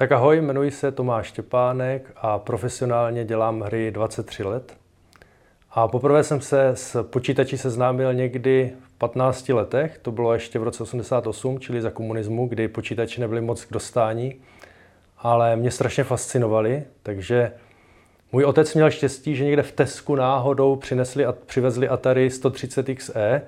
Tak ahoj, jmenuji se Tomáš Štěpánek a profesionálně dělám hry 23 let. A poprvé jsem se s počítači seznámil někdy v 15 letech, to bylo ještě v roce 88, čili za komunismu, kdy počítače nebyly moc k dostání, ale mě strašně fascinovali, takže můj otec měl štěstí, že někde v Tesku náhodou přinesli a přivezli Atari 130 XE,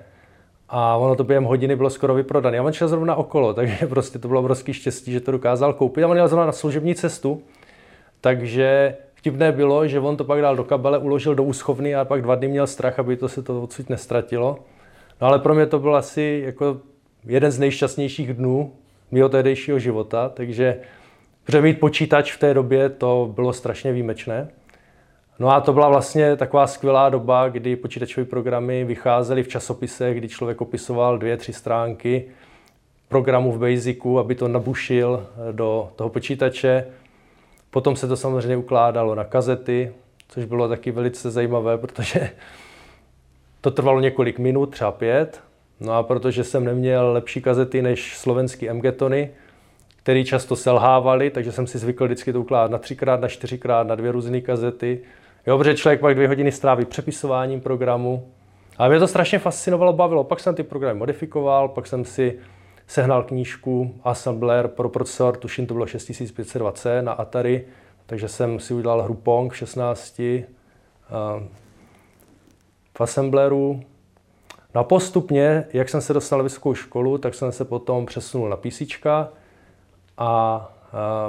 a ono to během hodiny bylo skoro vyprodané. A on šel zrovna okolo, takže prostě to bylo obrovský štěstí, že to dokázal koupit. A on jel zrovna na služební cestu, takže vtipné bylo, že on to pak dal do kabele, uložil do úschovny a pak dva dny měl strach, aby to se to odsud nestratilo. No ale pro mě to byl asi jako jeden z nejšťastnějších dnů mého tehdejšího života, takže protože mít počítač v té době to bylo strašně výjimečné. No a to byla vlastně taková skvělá doba, kdy počítačové programy vycházely v časopisech, kdy člověk opisoval dvě, tři stránky programu v Basicu, aby to nabušil do toho počítače. Potom se to samozřejmě ukládalo na kazety, což bylo taky velice zajímavé, protože to trvalo několik minut, třeba pět. No a protože jsem neměl lepší kazety než slovenský MGetony, který často selhávali, takže jsem si zvykl vždycky to ukládat na třikrát, na čtyřikrát, na dvě různé kazety. Jo, protože člověk pak dvě hodiny stráví přepisováním programu. A mě to strašně fascinovalo, bavilo. Pak jsem ty programy modifikoval, pak jsem si sehnal knížku Assembler pro procesor, tuším to bylo 6520 na Atari, takže jsem si udělal hru Pong v 16 uh, v Assembleru. No a postupně, jak jsem se dostal na vysokou školu, tak jsem se potom přesunul na PC a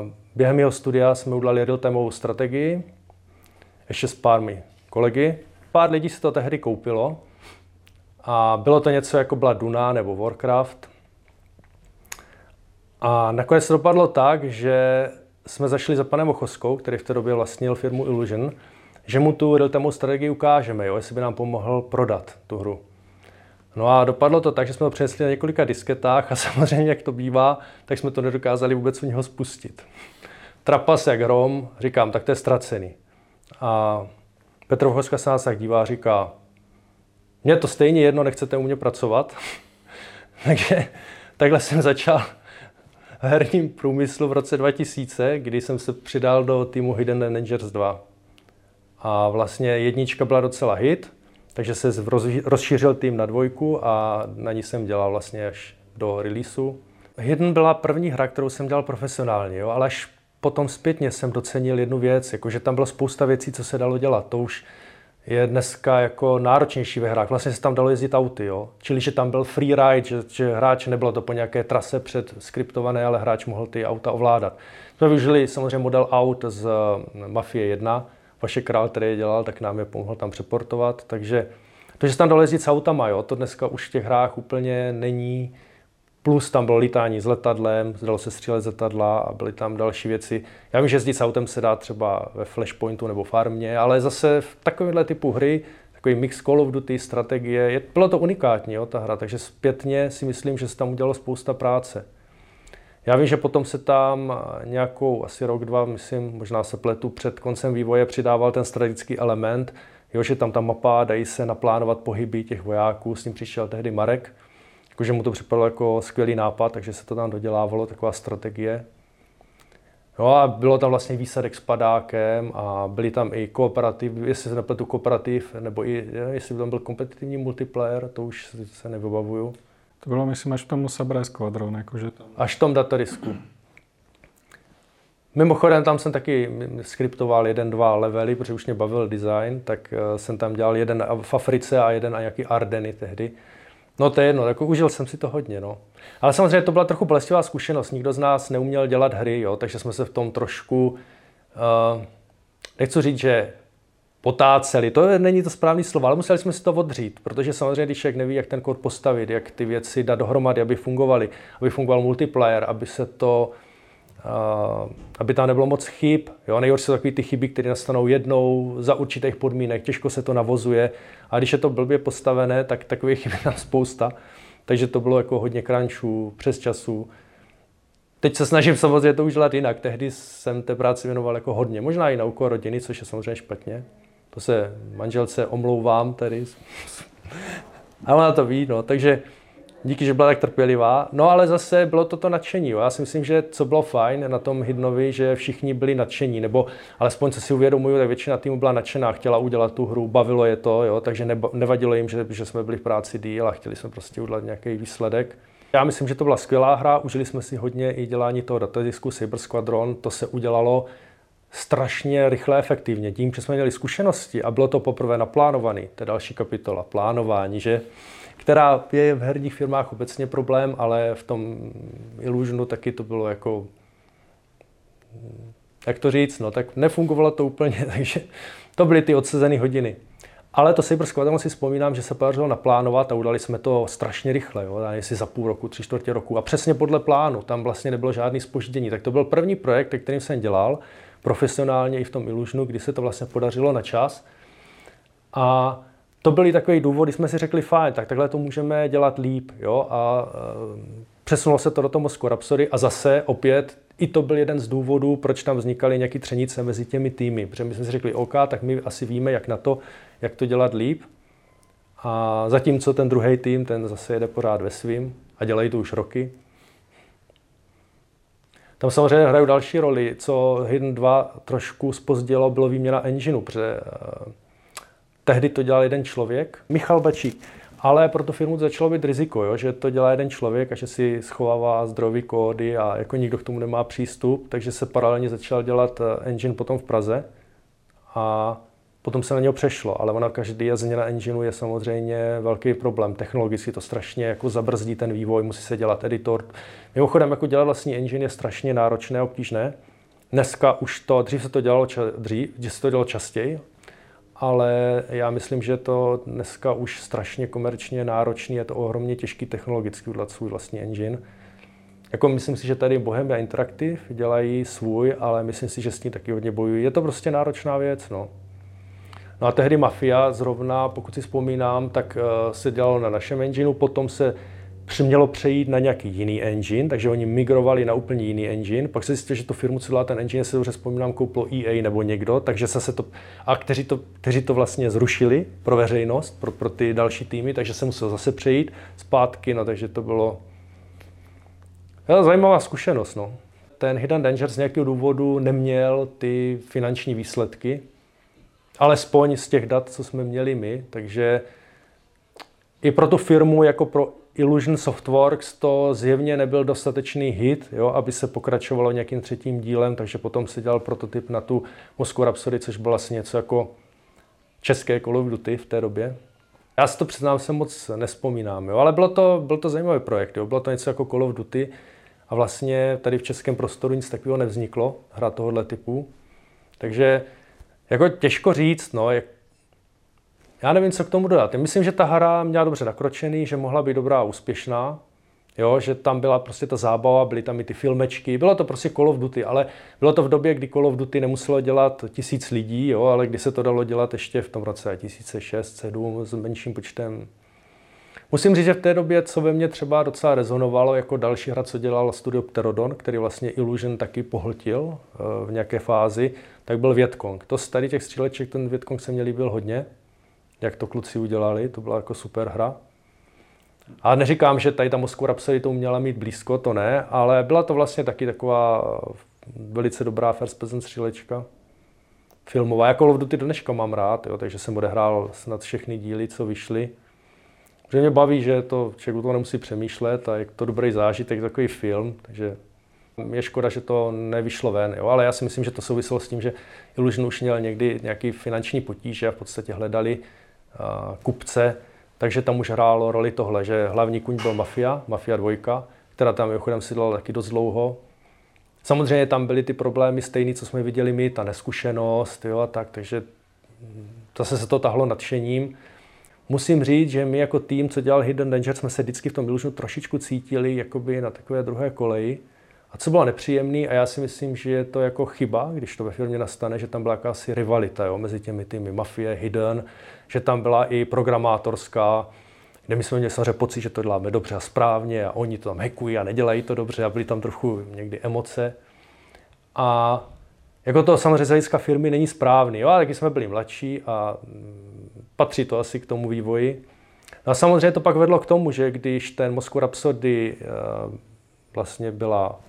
uh, během jeho studia jsme udělali real-timeovou strategii, ještě s pár mý kolegy. Pár lidí si to tehdy koupilo a bylo to něco jako byla Duna nebo Warcraft. A nakonec se dopadlo tak, že jsme zašli za panem Ochoskou, který v té době vlastnil firmu Illusion, že mu tu real strategii ukážeme, jo, jestli by nám pomohl prodat tu hru. No a dopadlo to tak, že jsme to přinesli na několika disketách a samozřejmě, jak to bývá, tak jsme to nedokázali vůbec u něho spustit. Trapas jak Rom, říkám, tak to je ztracený. A Petr Hoska se nás tak dívá a říká, mně to stejně jedno, nechcete u mě pracovat. Takže takhle jsem začal v herním průmyslu v roce 2000, kdy jsem se přidal do týmu Hidden Managers 2. A vlastně jednička byla docela hit, takže se rozšířil tým na dvojku a na ní jsem dělal vlastně až do releaseu. Hidden byla první hra, kterou jsem dělal profesionálně, jo, ale až potom zpětně jsem docenil jednu věc, jako že tam bylo spousta věcí, co se dalo dělat. To už je dneska jako náročnější ve hrách. Vlastně se tam dalo jezdit auty, jo? Čili, že tam byl free ride, že, že hráč nebylo to po nějaké trase předskriptované, ale hráč mohl ty auta ovládat. Jsme využili samozřejmě model aut z eh, Mafie 1. Vaše král, který je dělal, tak nám je pomohl tam přeportovat. Takže to, že se tam dalo jezdit s autama, jo? to dneska už v těch hrách úplně není Plus tam bylo lítání s letadlem, dalo se střílet z letadla a byly tam další věci. Já vím, že jezdit s autem se dá třeba ve Flashpointu nebo farmě, ale zase v takovémhle typu hry, takový mix Call of Duty, strategie, je, bylo to unikátní, jo, ta hra, takže zpětně si myslím, že se tam udělalo spousta práce. Já vím, že potom se tam nějakou, asi rok, dva, myslím, možná se pletu, před koncem vývoje přidával ten strategický element, jo, že tam ta mapa, dají se naplánovat pohyby těch vojáků, s ním přišel tehdy Marek, Jakože mu to připadalo jako skvělý nápad, takže se to tam dodělávalo, taková strategie. No a bylo tam vlastně výsadek s padákem a byli tam i kooperativ, jestli se nepletu kooperativ, nebo i jestli tam byl kompetitivní multiplayer, to už se nevybavuju. To bylo, myslím, až v tom Sabre Squadron, jakože tam... Až v tom datarisku. Mimochodem tam jsem taky skriptoval jeden, dva levely, protože už mě bavil design, tak eh, jsem tam dělal jeden v Africe a jeden a nějaký Ardeny tehdy. No to je jedno, jako užil jsem si to hodně, no. Ale samozřejmě to byla trochu bolestivá zkušenost, nikdo z nás neuměl dělat hry, jo, takže jsme se v tom trošku, uh, nechci říct, že potáceli, to není to správný slovo, ale museli jsme si to odřít, protože samozřejmě, když člověk neví, jak ten kód postavit, jak ty věci dát dohromady, aby fungovaly, aby fungoval multiplayer, aby se to aby tam nebylo moc chyb. Jo? Nejhorší jsou takové ty chyby, které nastanou jednou za určitých podmínek, těžko se to navozuje. A když je to blbě postavené, tak takové chyby tam spousta. Takže to bylo jako hodně crunchů, přes času. Teď se snažím samozřejmě to už dělat jinak. Tehdy jsem té práci věnoval jako hodně. Možná i na úkor rodiny, což je samozřejmě špatně. To se manželce omlouvám tedy. Ale ona to ví, no. Takže Díky, že byla tak trpělivá. No ale zase bylo to to nadšení. Jo. Já si myslím, že co bylo fajn na tom Hidnovi, že všichni byli nadšení, nebo alespoň co si uvědomuju, tak většina týmu byla nadšená, chtěla udělat tu hru, bavilo je to, jo, takže nevadilo jim, že, že jsme byli v práci díl a chtěli jsme prostě udělat nějaký výsledek. Já myslím, že to byla skvělá hra, užili jsme si hodně i dělání toho datadisku Cyber Squadron, to se udělalo strašně rychle efektivně. Tím, že jsme měli zkušenosti a bylo to poprvé naplánované, to je další kapitola, plánování, že která je v herních firmách obecně problém, ale v tom Illusionu taky to bylo jako, jak to říct, no, tak nefungovalo to úplně, takže to byly ty odsezené hodiny. Ale to Cyber Squadron si vzpomínám, že se podařilo naplánovat a udali jsme to strašně rychle, jo, jestli za půl roku, tři čtvrtě roku a přesně podle plánu, tam vlastně nebylo žádný spoždění. Tak to byl první projekt, kterým jsem dělal profesionálně i v tom Illusionu, kdy se to vlastně podařilo na čas. A to byly takový důvod, kdy jsme si řekli, fajn, tak takhle to můžeme dělat líp. Jo? A e, přesunulo se to do toho Moscow Rhapsody a zase opět i to byl jeden z důvodů, proč tam vznikaly nějaké třenice mezi těmi týmy. Protože my jsme si řekli, OK, tak my asi víme, jak na to, jak to dělat líp. A zatímco ten druhý tým, ten zase jede pořád ve svým a dělají to už roky. Tam samozřejmě hrají další roli, co Hidden 2 trošku spozdilo, bylo výměna engineu, protože e, Tehdy to dělal jeden člověk, Michal Bačík. Ale pro tu firmu začalo být riziko, jo, že to dělá jeden člověk a že si schovává zdrojové kódy a jako nikdo k tomu nemá přístup, takže se paralelně začal dělat eh, engine potom v Praze a potom se na něho přešlo, ale ona každý změna engineu je samozřejmě velký problém. Technologicky to strašně jako zabrzdí ten vývoj, musí se dělat editor. Mimochodem, jako dělat vlastní engine je strašně náročné a obtížné. Dneska už to, dřív se to dělalo, dřív, se to dělalo častěji, ale já myslím, že to dneska už strašně komerčně náročný, je to ohromně těžký technologicky udělat svůj vlastní engine. Jako myslím si, že tady Bohemia Interactive dělají svůj, ale myslím si, že s tím taky hodně bojují. Je to prostě náročná věc, no. No a tehdy Mafia zrovna, pokud si vzpomínám, tak uh, se dělalo na našem engineu, potom se mělo přejít na nějaký jiný engine, takže oni migrovali na úplně jiný engine. Pak se zjistilo, že tu firmu, co dělá ten engine, se dobře vzpomínám, koupilo EA nebo někdo, takže se, to, a kteří to, kteří to vlastně zrušili pro veřejnost, pro, pro ty další týmy, takže se musel zase přejít zpátky, no takže to bylo jo, zajímavá zkušenost. No. Ten Hidden Danger z nějakého důvodu neměl ty finanční výsledky, alespoň z těch dat, co jsme měli my, takže i pro tu firmu, jako pro Illusion Softworks to zjevně nebyl dostatečný hit, jo, aby se pokračovalo nějakým třetím dílem, takže potom se dělal prototyp na tu Moscow Rhapsody, což bylo vlastně něco jako české Call of Duty v té době. Já si to přiznám, se moc nespomínám, jo, ale bylo to, byl to zajímavý projekt, jo, bylo to něco jako Call of Duty a vlastně tady v českém prostoru nic takového nevzniklo, hra tohohle typu. Takže jako těžko říct, no, jak, já nevím, co k tomu dodat. Myslím, že ta hra měla dobře nakročený, že mohla být dobrá a úspěšná. Jo, že tam byla prostě ta zábava, byly tam i ty filmečky, bylo to prostě Call of Duty, ale bylo to v době, kdy Call of Duty nemuselo dělat tisíc lidí, jo, ale kdy se to dalo dělat ještě v tom roce 2006 2007 s menším počtem. Musím říct, že v té době, co ve mně třeba docela rezonovalo jako další hra, co dělal Studio Pterodon, který vlastně Illusion taky pohltil eh, v nějaké fázi, tak byl Vietkong. To z tady těch stříleček, ten Vietkong se mě líbil hodně jak to kluci udělali, to byla jako super hra. A neříkám, že tady ta Moscow Rhapsody to měla mít blízko, to ne, ale byla to vlastně taky taková velice dobrá first person střílečka. Filmová. Call of Duty dneška mám rád, jo, takže jsem odehrál snad všechny díly, co vyšly. Že mě baví, že to člověk to nemusí přemýšlet a je to dobrý zážitek, takový film, takže je škoda, že to nevyšlo ven, jo? ale já si myslím, že to souviselo s tím, že Illusion už měl někdy nějaký finanční potíže a v podstatě hledali kupce, takže tam už hrálo roli tohle, že hlavní kuň byl Mafia, Mafia 2, která tam mimochodem sídlala taky dost dlouho. Samozřejmě tam byly ty problémy stejný, co jsme viděli my, ta neskušenost, jo, a tak, takže zase se to tahlo nadšením. Musím říct, že my jako tým, co dělal Hidden Danger, jsme se vždycky v tom Illusionu trošičku cítili jakoby na takové druhé koleji. A co bylo nepříjemné, a já si myslím, že je to jako chyba, když to ve firmě nastane, že tam byla jakási rivalita jo, mezi těmi týmy Mafie, Hidden, že tam byla i programátorská, kde my jsme měli samozřejmě pocit, že to děláme dobře a správně a oni to tam hackují a nedělají to dobře a byly tam trochu někdy emoce. A jako to samozřejmě z hlediska firmy není správný, jo, ale taky jsme byli mladší a mm, patří to asi k tomu vývoji. No a samozřejmě to pak vedlo k tomu, že když ten Moscow Rhapsody eh, vlastně byla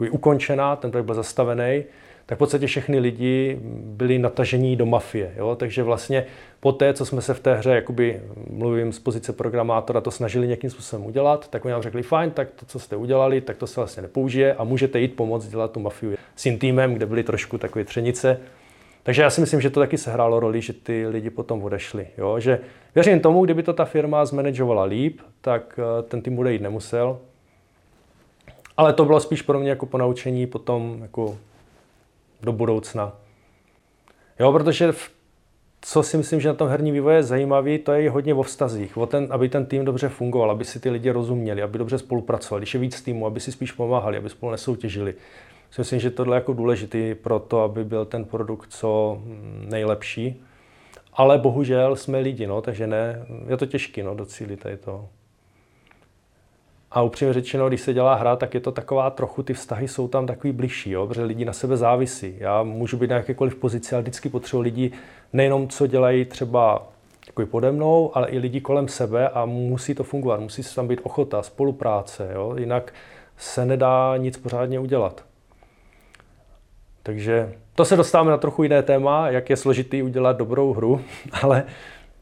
jako ukončená, ten projekt byl zastavený, tak v podstatě všechny lidi byli natažení do mafie. Jo? Takže vlastně po té, co jsme se v té hře, jakoby mluvím z pozice programátora, to snažili nějakým způsobem udělat, tak oni nám řekli, fajn, tak to, co jste udělali, tak to se vlastně nepoužije a můžete jít pomoct dělat tu mafiu s tím týmem, kde byly trošku takové třenice. Takže já si myslím, že to taky sehrálo roli, že ty lidi potom odešli. Jo? Že věřím tomu, kdyby to ta firma zmanageovala líp, tak eh, ten tým bude jít nemusel. Ale to bylo spíš pro mě jako ponaučení potom jako do budoucna. Jo, protože v, co si myslím, že na tom herní vývoji je zajímavý, to je hodně o vztazích, o ten, aby ten tým dobře fungoval, aby si ty lidi rozuměli, aby dobře spolupracovali, když je víc týmu, aby si spíš pomáhali, aby spolu nesoutěžili. Myslím, že tohle je jako důležitý pro to, aby byl ten produkt co nejlepší. Ale bohužel jsme lidi, no, takže ne, je to těžké no, docílit tady to. A upřímně řečeno, když se dělá hra, tak je to taková trochu, ty vztahy jsou tam takový bližší, jo, protože lidi na sebe závisí. Já můžu být na jakékoliv pozici, ale vždycky potřebuji lidi nejenom, co dělají třeba jako pode mnou, ale i lidi kolem sebe a musí to fungovat. Musí se tam být ochota, spolupráce, jo, jinak se nedá nic pořádně udělat. Takže to se dostáváme na trochu jiné téma, jak je složitý udělat dobrou hru, ale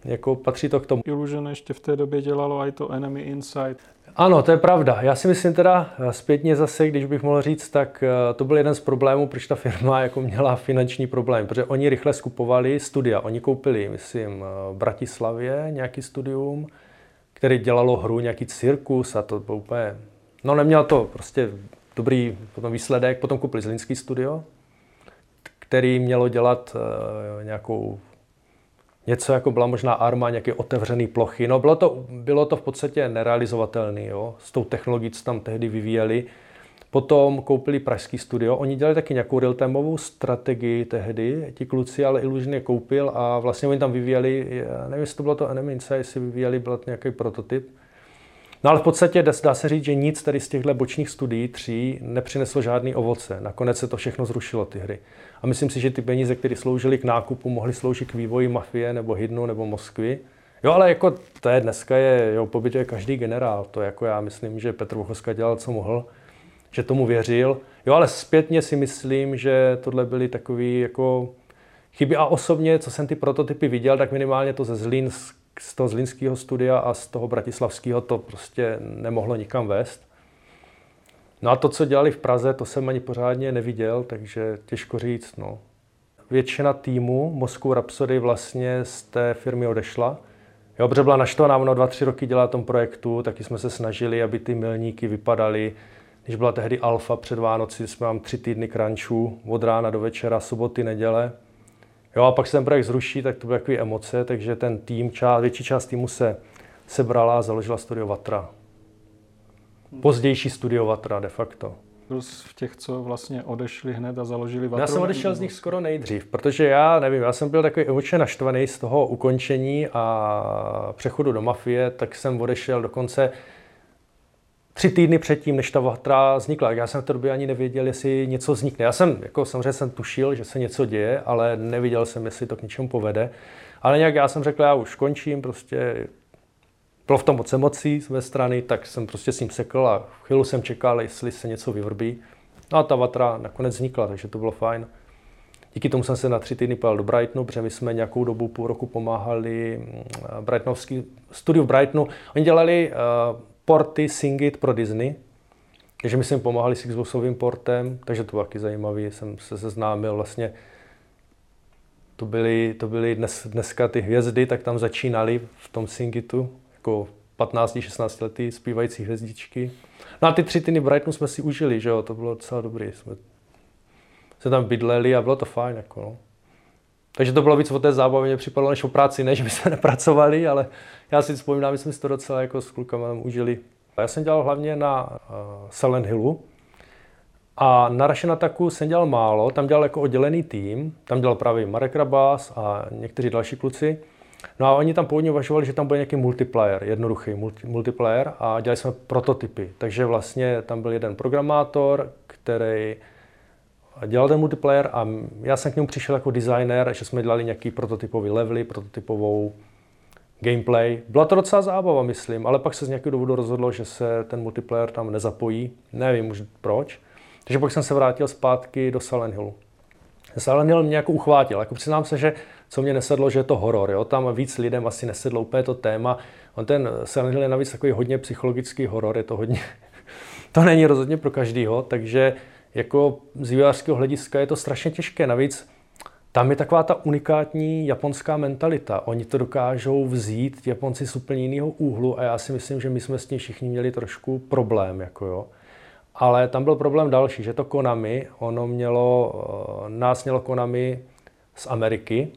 jako patří to k tomu. Illusion ještě v té době dělalo i to Enemy Insight. Ano, to je pravda. Já si myslím teda eh, zpětně zase, když bych mohl říct, tak eh, to byl jeden z problémů, proč ta firma jako měla finanční problém, protože oni rychle skupovali studia. Oni koupili, myslím, eh, v Bratislavě nějaký studium, který dělalo hru, nějaký cirkus a to bylo úplně... No neměl to prostě dobrý potom výsledek. Potom koupili Zlínský studio, který mělo dělat nějakou něco jako byla možná arma, nějaké otevřené plochy. No bylo to, bylo to v podstatě nerealizovatelné, s tou technologií, co tam tehdy vyvíjeli. Potom koupili pražský studio. Oni dělali taky nějakou real strategii tehdy, ti kluci, ale Illusion je koupil a vlastně oni tam vyvíjeli, nevím, jestli to bylo to Insight, jestli vyvíjeli byl nějaký prototyp. No ale v podstatě dá se říct, že nic tady z těchto bočních studií tří nepřineslo žádný ovoce. Nakonec se to všechno zrušilo, ty hry. A myslím si, že ty peníze, které sloužily k nákupu, mohly sloužit k vývoji mafie nebo Hydnu nebo Moskvy. Jo, ale jako to je dneska je, jo, pobytuje každý generál. To jako já myslím, že Petr Vochoska dělal, co mohl, že tomu věřil. Jo, ale zpětně si myslím, že tohle byly takové jako chyby. A osobně, co jsem ty prototypy viděl, tak minimálně to ze Zlín, z toho zlínského studia a z toho bratislavského to prostě nemohlo nikam vést. No a to, co dělali v Praze, to jsem ani pořádně neviděl, takže těžko říct. No. Většina týmu Moscow Rhapsody vlastně z té firmy odešla. Jo, protože byla naštvaná, ono dva, tři roky dělá tom projektu, taky jsme se snažili, aby ty milníky vypadaly. Když byla tehdy alfa před Vánoci, jsme mám tři týdny crunchů, od rána do večera, soboty, neděle. Jo, a pak se ten projekt zruší, tak to byly takové emoce, takže ten tým, část, větší část týmu se sebrala a založila studio Vatra pozdější studio Vatra de facto. Byl v těch, co vlastně odešli hned a založili Vatru? Já jsem odešel z nich skoro nejdřív, protože já nevím, já jsem byl takový emočně naštvaný z toho ukončení a přechodu do mafie, tak jsem odešel dokonce tři týdny předtím, než ta Vatra vznikla. Já jsem v té době ani nevěděl, jestli něco vznikne. Já jsem, jako samozřejmě jsem tušil, že se něco děje, ale neviděl jsem, jestli to k něčemu povede. Ale nějak já jsem řekl, já už končím, prostě bylo v tom moc emocí z mé strany, tak jsem prostě s ním sekl a chvíli jsem čekal, jestli se něco vyvrbí. No a ta vatra nakonec vznikla, takže to bylo fajn. Díky tomu jsem se na tři týdny pojel do Brightonu, protože my jsme nějakou dobu, půl roku pomáhali mm, Brightonovský studiu v Brightonu. Oni dělali uh, porty Singit pro Disney, takže my jsme pomáhali s Xboxovým portem, takže to bylo taky zajímavé. Jsem se seznámil vlastně to byly, to byly dnes, dneska ty hvězdy, tak tam začínali v tom Singitu, jako 15-16 letý zpívající hvězdičky. No a ty tři týdny Brightonu jsme si užili, že jo, to bylo docela dobrý. Jsme se tam bydleli a bylo to fajn. Jako no. Takže to bylo víc o té zábavě, mě připadlo než o práci, ne, že jsme nepracovali, ale já si vzpomínám, že jsme si to docela jako s klukama užili. Já jsem dělal hlavně na uh, Silent Hillu a na Russian Attacku jsem dělal málo, tam dělal jako oddělený tým, tam dělal právě Marek Rabás a někteří další kluci. No a oni tam původně uvažovali, že tam bude nějaký multiplayer, jednoduchý multi, multiplayer a dělali jsme prototypy. Takže vlastně tam byl jeden programátor, který dělal ten multiplayer a já jsem k němu přišel jako designer, že jsme dělali nějaký prototypový levely, prototypovou gameplay. Byla to docela zábava, myslím, ale pak se z nějakého důvodu rozhodlo, že se ten multiplayer tam nezapojí. Nevím už proč. Takže pak jsem se vrátil zpátky do Silent Hillu. Silent Hill mě jako uchvátil. Jako přiznám se, že co mě nesedlo, že je to horor. Jo? Tam víc lidem asi nesedlo úplně to téma. On ten Silent Hill je navíc takový hodně psychologický horor, je to hodně... to není rozhodně pro každýho, takže jako z vývojářského hlediska je to strašně těžké. Navíc tam je taková ta unikátní japonská mentalita. Oni to dokážou vzít Japonci z úplně jiného úhlu a já si myslím, že my jsme s tím všichni měli trošku problém. Jako jo. Ale tam byl problém další, že to Konami, ono mělo, eh, nás mělo Konami z Ameriky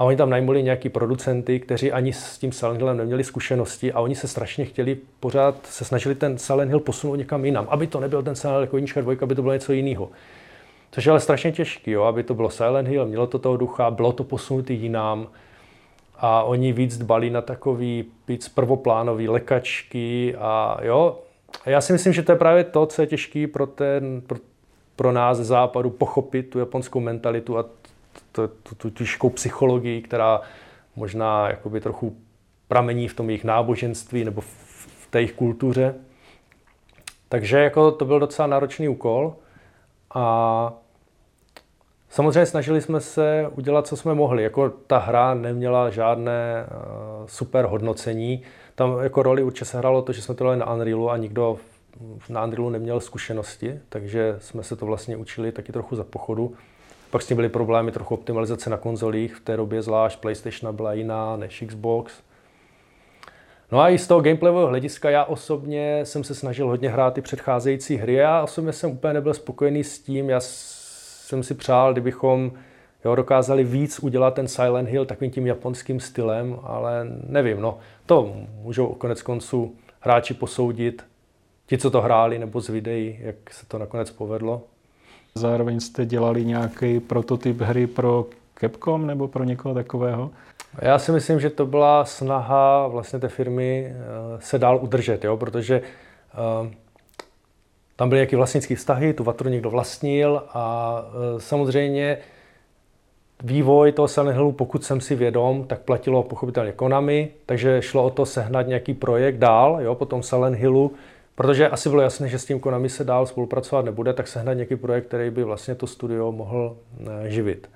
a oni tam najmuli nějaký producenty, kteří ani s tím Silent Hillem neměli zkušenosti a oni se strašně chtěli pořád, se snažili ten Silent Hill posunout někam jinam, aby to nebyl ten Silent Hill jako jednička, dvojka, aby to bylo něco jiného. Což je ale strašně těžké, jo? aby to bylo Silent Hill, mělo to toho ducha, bylo to posunutý jinam a oni víc dbali na takový víc prvoplánový lekačky a jo. A já si myslím, že to je právě to, co je těžké pro, ten, pro, pro nás ze západu pochopit tu japonskou mentalitu a tu, tu, tu těžkou psychologii, která možná jakoby trochu pramení v tom jejich náboženství nebo v, v té jejich kultuře. Takže jako to byl docela náročný úkol. A samozřejmě snažili jsme se udělat, co jsme mohli. Jako ta hra neměla žádné uh, super hodnocení. Tam jako roli určitě se hrálo to, že jsme to dali na Unrealu a nikdo na Unrealu neměl zkušenosti, takže jsme se to vlastně učili taky trochu za pochodu. Pak s tím byly problémy trochu optimalizace na konzolích, v té době zvlášť PlayStation byla jiná než Xbox. No a i z toho gameplayového hlediska já osobně jsem se snažil hodně hrát ty předcházející hry. Já osobně jsem úplně nebyl spokojený s tím. Já jsem si přál, kdybychom jo, dokázali víc udělat ten Silent Hill takovým tím japonským stylem, ale nevím, no, to můžou konec konců hráči posoudit, ti, co to hráli, nebo z videí, jak se to nakonec povedlo. Zároveň jste dělali nějaký prototyp hry pro Capcom nebo pro někoho takového? Já si myslím, že to byla snaha vlastně té firmy eh, se dál udržet, jo? protože uh, tam byly nějaké vlastnické vztahy, tu vatru někdo vlastnil a uh, samozřejmě vývoj toho Silent Hillu, pokud jsem si vědom, tak platilo pochopitelně Konami, takže šlo o to sehnat nějaký projekt dál, jo, po tom Silent Hillu, protože asi bylo jasné, že s tím Konami se dál spolupracovat nebude, tak sehnat nějaký projekt, který by vlastně to studio mohl živit.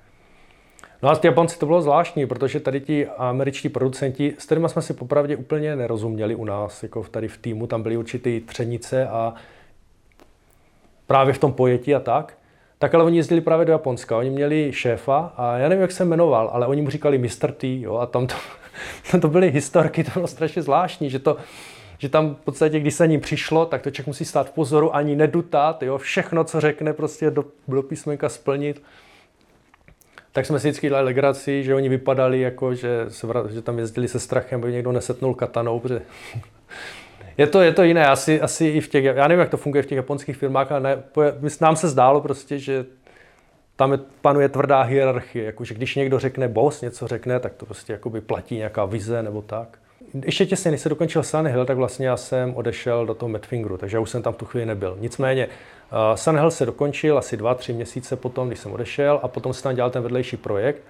No a s Japonci to bylo zvláštní, protože tady ti američtí producenti, s kterými jsme si popravdě úplně nerozuměli u nás, jako tady v týmu, tam byly určitý třenice a právě v tom pojetí a tak, tak ale oni jezdili právě do Japonska. Oni měli šéfa a já nevím, jak se jmenoval, ale oni mu říkali Mr. T, jo, a tam to, to byly historky, to bylo strašně zvláštní, že to, že tam v podstatě, když se ním přišlo, tak to člověk musí stát v pozoru, ani nedutat, jo, všechno, co řekne, prostě do, do písmenka splnit tak jsme si vždycky dělali legraci, že oni vypadali jako, že, se, že tam jezdili se strachem, aby někdo nesetnul katanou, protože je to, je to jiné, asi, asi i v těch, já nevím, jak to funguje v těch japonských firmách, ale ne, nám se zdálo prostě, že tam je, panuje tvrdá hierarchie, jakože když někdo řekne boss, něco řekne, tak to prostě jakoby platí nějaká vize nebo tak. Ještě těsně, než se dokončil Sun Hill, tak vlastně já jsem odešel do toho Madfingeru, takže já už jsem tam v tu chvíli nebyl. Nicméně uh, Sun Hill se dokončil asi dva, tři měsíce potom, když jsem odešel a potom se tam dělal ten vedlejší projekt.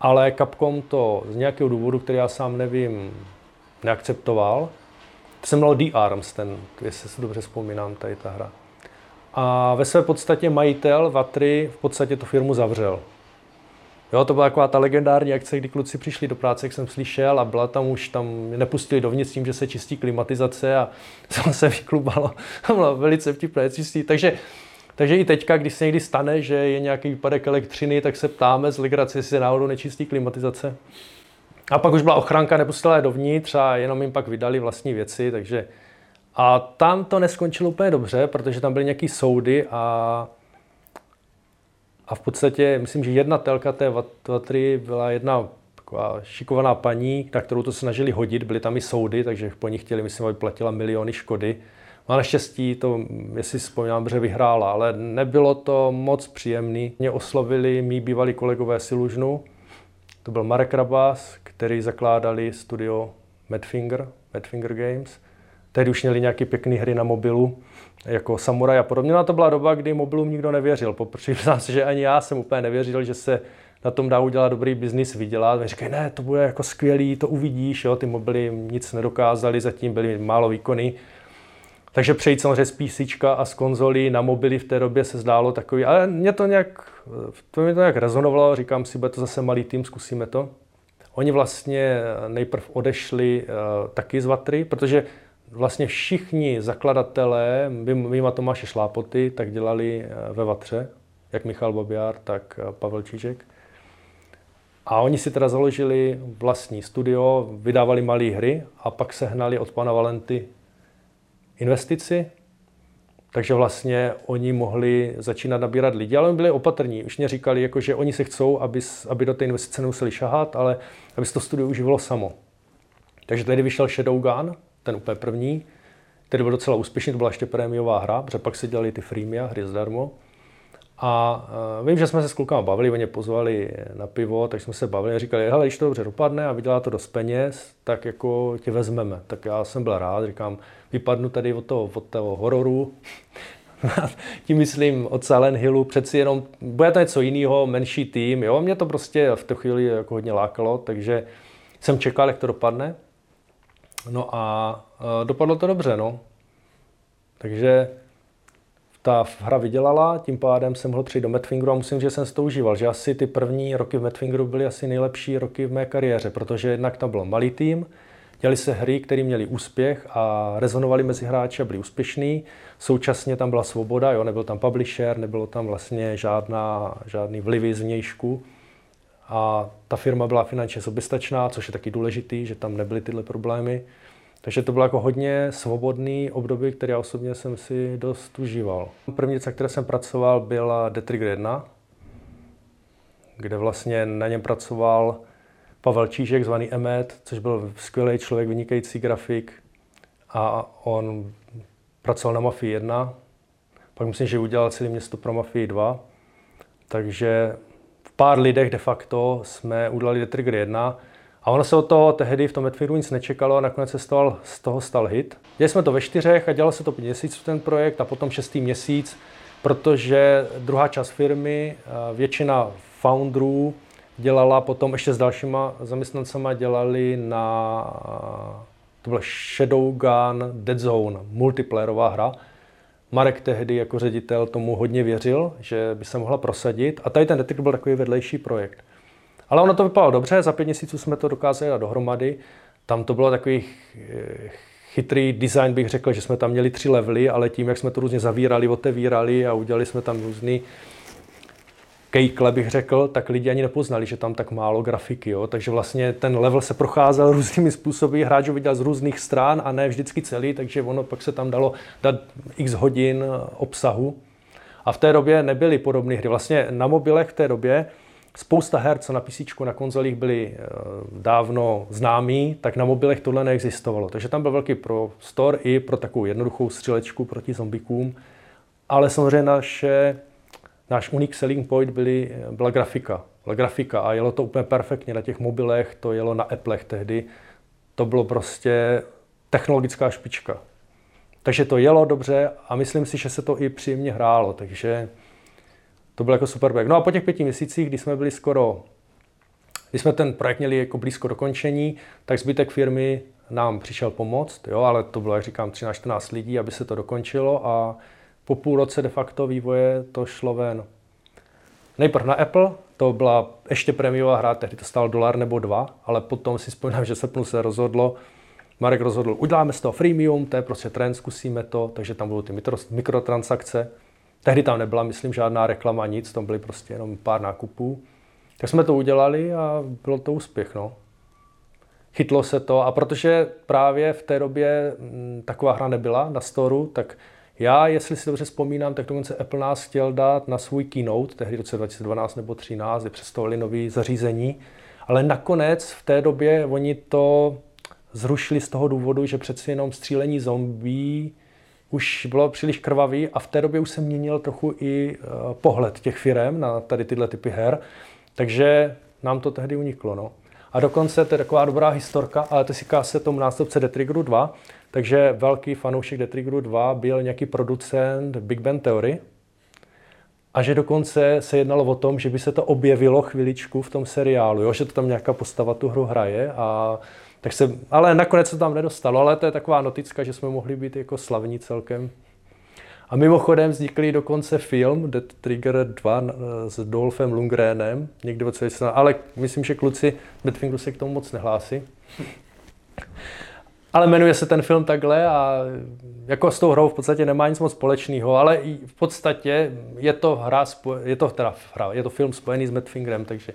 Ale Capcom to z nějakého důvodu, který já sám nevím, neakceptoval. To se jmenovalo The Arms, ten, jestli si dobře vzpomínám, tady ta hra. A ve své podstatě majitel Vatry v podstatě tu firmu zavřel. Jo, to byla taková ta legendární akce, kdy kluci přišli do práce, jak jsem slyšel, a byla tam už, tam nepustili dovnitř tím, že se čistí klimatizace a to se vyklubalo. Bylo velice vtipné čistí. Takže, takže i teďka, když se někdy stane, že je nějaký výpadek elektřiny, tak se ptáme z legrace, jestli se náhodou nečistí klimatizace. A pak už byla ochranka, nepustila je dovnitř a jenom jim pak vydali vlastní věci, takže a tam to neskončilo úplně dobře, protože tam byly nějaký soudy a a v podstatě, myslím, že jedna telka té vatry byla jedna taková šikovaná paní, na kterou to snažili hodit, byly tam i soudy, takže po ní chtěli, myslím, aby platila miliony škody. No a naštěstí to, jestli vzpomínám, dobře vyhrála, ale nebylo to moc příjemný. Mě oslovili mý bývalí kolegové Silužnu, to byl Marek Rabas, který zakládali studio Madfinger, Madfinger Games. Tehdy už měli nějaké pěkné hry na mobilu jako samuraj a podobně. No a to byla doba, kdy mobilům nikdo nevěřil. Přiznám se, že ani já jsem úplně nevěřil, že se na tom dá udělat dobrý biznis, vydělat. A říkají, ne, to bude jako skvělý, to uvidíš, jo, ty mobily nic nedokázali, zatím byly málo výkony. Takže přejít samozřejmě z PC a z konzolí na mobily v té době se zdálo takový, ale mě to nějak, to mě to nějak rezonovalo, říkám si, bude to zase malý tým, zkusíme to. Oni vlastně nejprv odešli uh, taky z Vatry, protože vlastně všichni zakladatelé, mimo Tomáše Šlápoty, tak dělali eh, ve Vatře, jak Michal Babiár, tak eh, Pavel Čížek. A oni si teda založili vlastní studio, vydávali malé hry a pak se hnali od pana Valenty investici. Takže vlastně oni mohli začínat nabírat lidi, ale oni byli opatrní. Už mě říkali, jako, že oni se chcou, aby, aby do té investice nemuseli šahat, ale aby se to studio uživalo samo. Takže tady vyšel Shadowgun, ten úplně první, který byl docela úspěšný, to byla ještě prémiová hra, protože pak se dělali ty freemia, hry zdarmo. A uh, vím, že jsme se s klukama bavili, oni pozvali na pivo, tak jsme se bavili a říkali, hele, když to dobře dopadne a vydělá to dost peněz, tak jako tě vezmeme. Tak já jsem byl rád, říkám, vypadnu tady od toho, od toho hororu, tím myslím od Silent Hillu, přeci jenom, bude to něco jiného, menší tým, jo, mě to prostě v té chvíli jako hodně lákalo, takže jsem čekal, jak to dopadne. No a uh, dopadlo to dobře, no. Takže ta hra vydělala, tím pádem jsem mohl přijít do Madfingeru a musím že jsem to užíval, že asi ty první roky v Madfingeru byly asi nejlepší roky v mé kariéře, protože jednak tam byl malý tým, dělali se hry, které měly úspěch a rezonovali mezi hráči a byli úspěšní. Současně tam byla svoboda, jo, nebyl tam publisher, nebylo tam vlastně žádná, žádný vlivy z vnějšku. A ta firma byla finančně soběstačná, což je taky důležitý, že tam nebyly tyhle problémy. Takže to bylo jako hodně svobodný období, který já osobně jsem si dost užíval. První věc, na které jsem pracoval, byla The Trigger 1, kde vlastně na něm pracoval Pavel Čížek, zvaný Emet, což byl skvělý člověk, vynikající grafik. A on pracoval na Mafii 1, pak myslím, že udělal celé město pro Mafii 2. Takže pár lidech de facto jsme udělali The Trigger 1 a ono se od toho tehdy v tom Medfiru nic nečekalo a nakonec se stal, z toho stal hit. Dělali jsme to ve čtyřech a dělalo se to pět měsíců ten projekt a potom šestý měsíc, protože druhá část firmy, většina founderů dělala potom ještě s dalšíma zaměstnancama, dělali na, to byl Shadowgun Dead Zone, multiplayerová hra. Marek tehdy jako ředitel tomu hodně věřil, že by se mohla prosadit a tady ten Detektiv byl takový vedlejší projekt. Ale ono to vypadalo dobře, za pět měsíců jsme to dokázali dát dohromady. Tam to bylo takový eh, chytrý design, bych řekl, že jsme tam měli tři levely, ale tím, jak jsme to různě zavírali, otevírali a udělali jsme tam různý kejkle, bych řekl, tak lidi ani nepoznali, že tam tak málo grafiky. Jo? Takže vlastně ten level se procházel různými způsoby, hráč ho viděl z různých stran a ne vždycky celý, takže ono pak se tam dalo dát x hodin obsahu. A v té době nebyly podobné hry. Vlastně na mobilech v té době Spousta her, co na PC, na konzolích byly eh, dávno známý, tak na mobilech tohle neexistovalo. Takže tam byl velký prostor i pro takovou jednoduchou střelečku proti zombikům. Ale samozřejmě naše, náš unique selling point byly, byla grafika. Byla grafika a jelo to úplně perfektně na těch mobilech, to jelo na Applech tehdy. To bylo prostě technologická špička. Takže to jelo dobře a myslím si, že se to i příjemně hrálo. Takže to byl jako super projekt. No a po těch pěti měsících, kdy jsme byli skoro, když jsme ten projekt měli jako blízko dokončení, tak zbytek firmy nám přišel pomoct, jo, ale to bylo, jak říkám, 13-14 lidí, aby se to dokončilo a po půl roce de facto vývoje to šlo ven. Nejprve na Apple, to byla ještě prémiová hra, tehdy to stál dolar nebo dva, ale potom si vzpomínám, že se se rozhodlo, Marek rozhodl, uděláme z toho freemium, to je prostě trend, zkusíme to, takže tam budou ty mikrotransakce. Tehdy tam nebyla, myslím, žádná reklama, nic, tam byly prostě jenom pár nákupů. Tak jsme to udělali a bylo to úspěch. No. Chytlo se to a protože právě v té době mm, taková hra nebyla na storu, tak já, jestli si dobře vzpomínám, tak dokonce Apple nás chtěl dát na svůj keynote, tehdy v roce 2012 nebo 2013, kdy představili nové zařízení, ale nakonec v té době oni to zrušili z toho důvodu, že přeci jenom střílení zombie už bylo příliš krvavý a v té době už se měnil trochu i eh, pohled těch firm na tady tyhle typy her, takže nám to tehdy uniklo. No. A dokonce to je taková dobrá historka, ale to si se tomu nástupce The Triggeru 2, takže velký fanoušek The Triggeru 2 byl nějaký producent Big Bang Theory a že dokonce se jednalo o tom, že by se to objevilo chviličku v tom seriálu, jo? že to tam nějaká postava tu hru hraje a tak se, ale nakonec se tam nedostalo, ale to je taková noticka, že jsme mohli být jako slavní celkem. A mimochodem vznikl dokonce film Dead Trigger 2 s Dolphem Lundgrenem, někdy v ale myslím, že kluci Batfingeru se k tomu moc nehlásí. Ale jmenuje se ten film takhle a jako s tou hrou v podstatě nemá nic moc společného, ale v podstatě je to hra, je to, teda hra, je to film spojený s Madfingerem, takže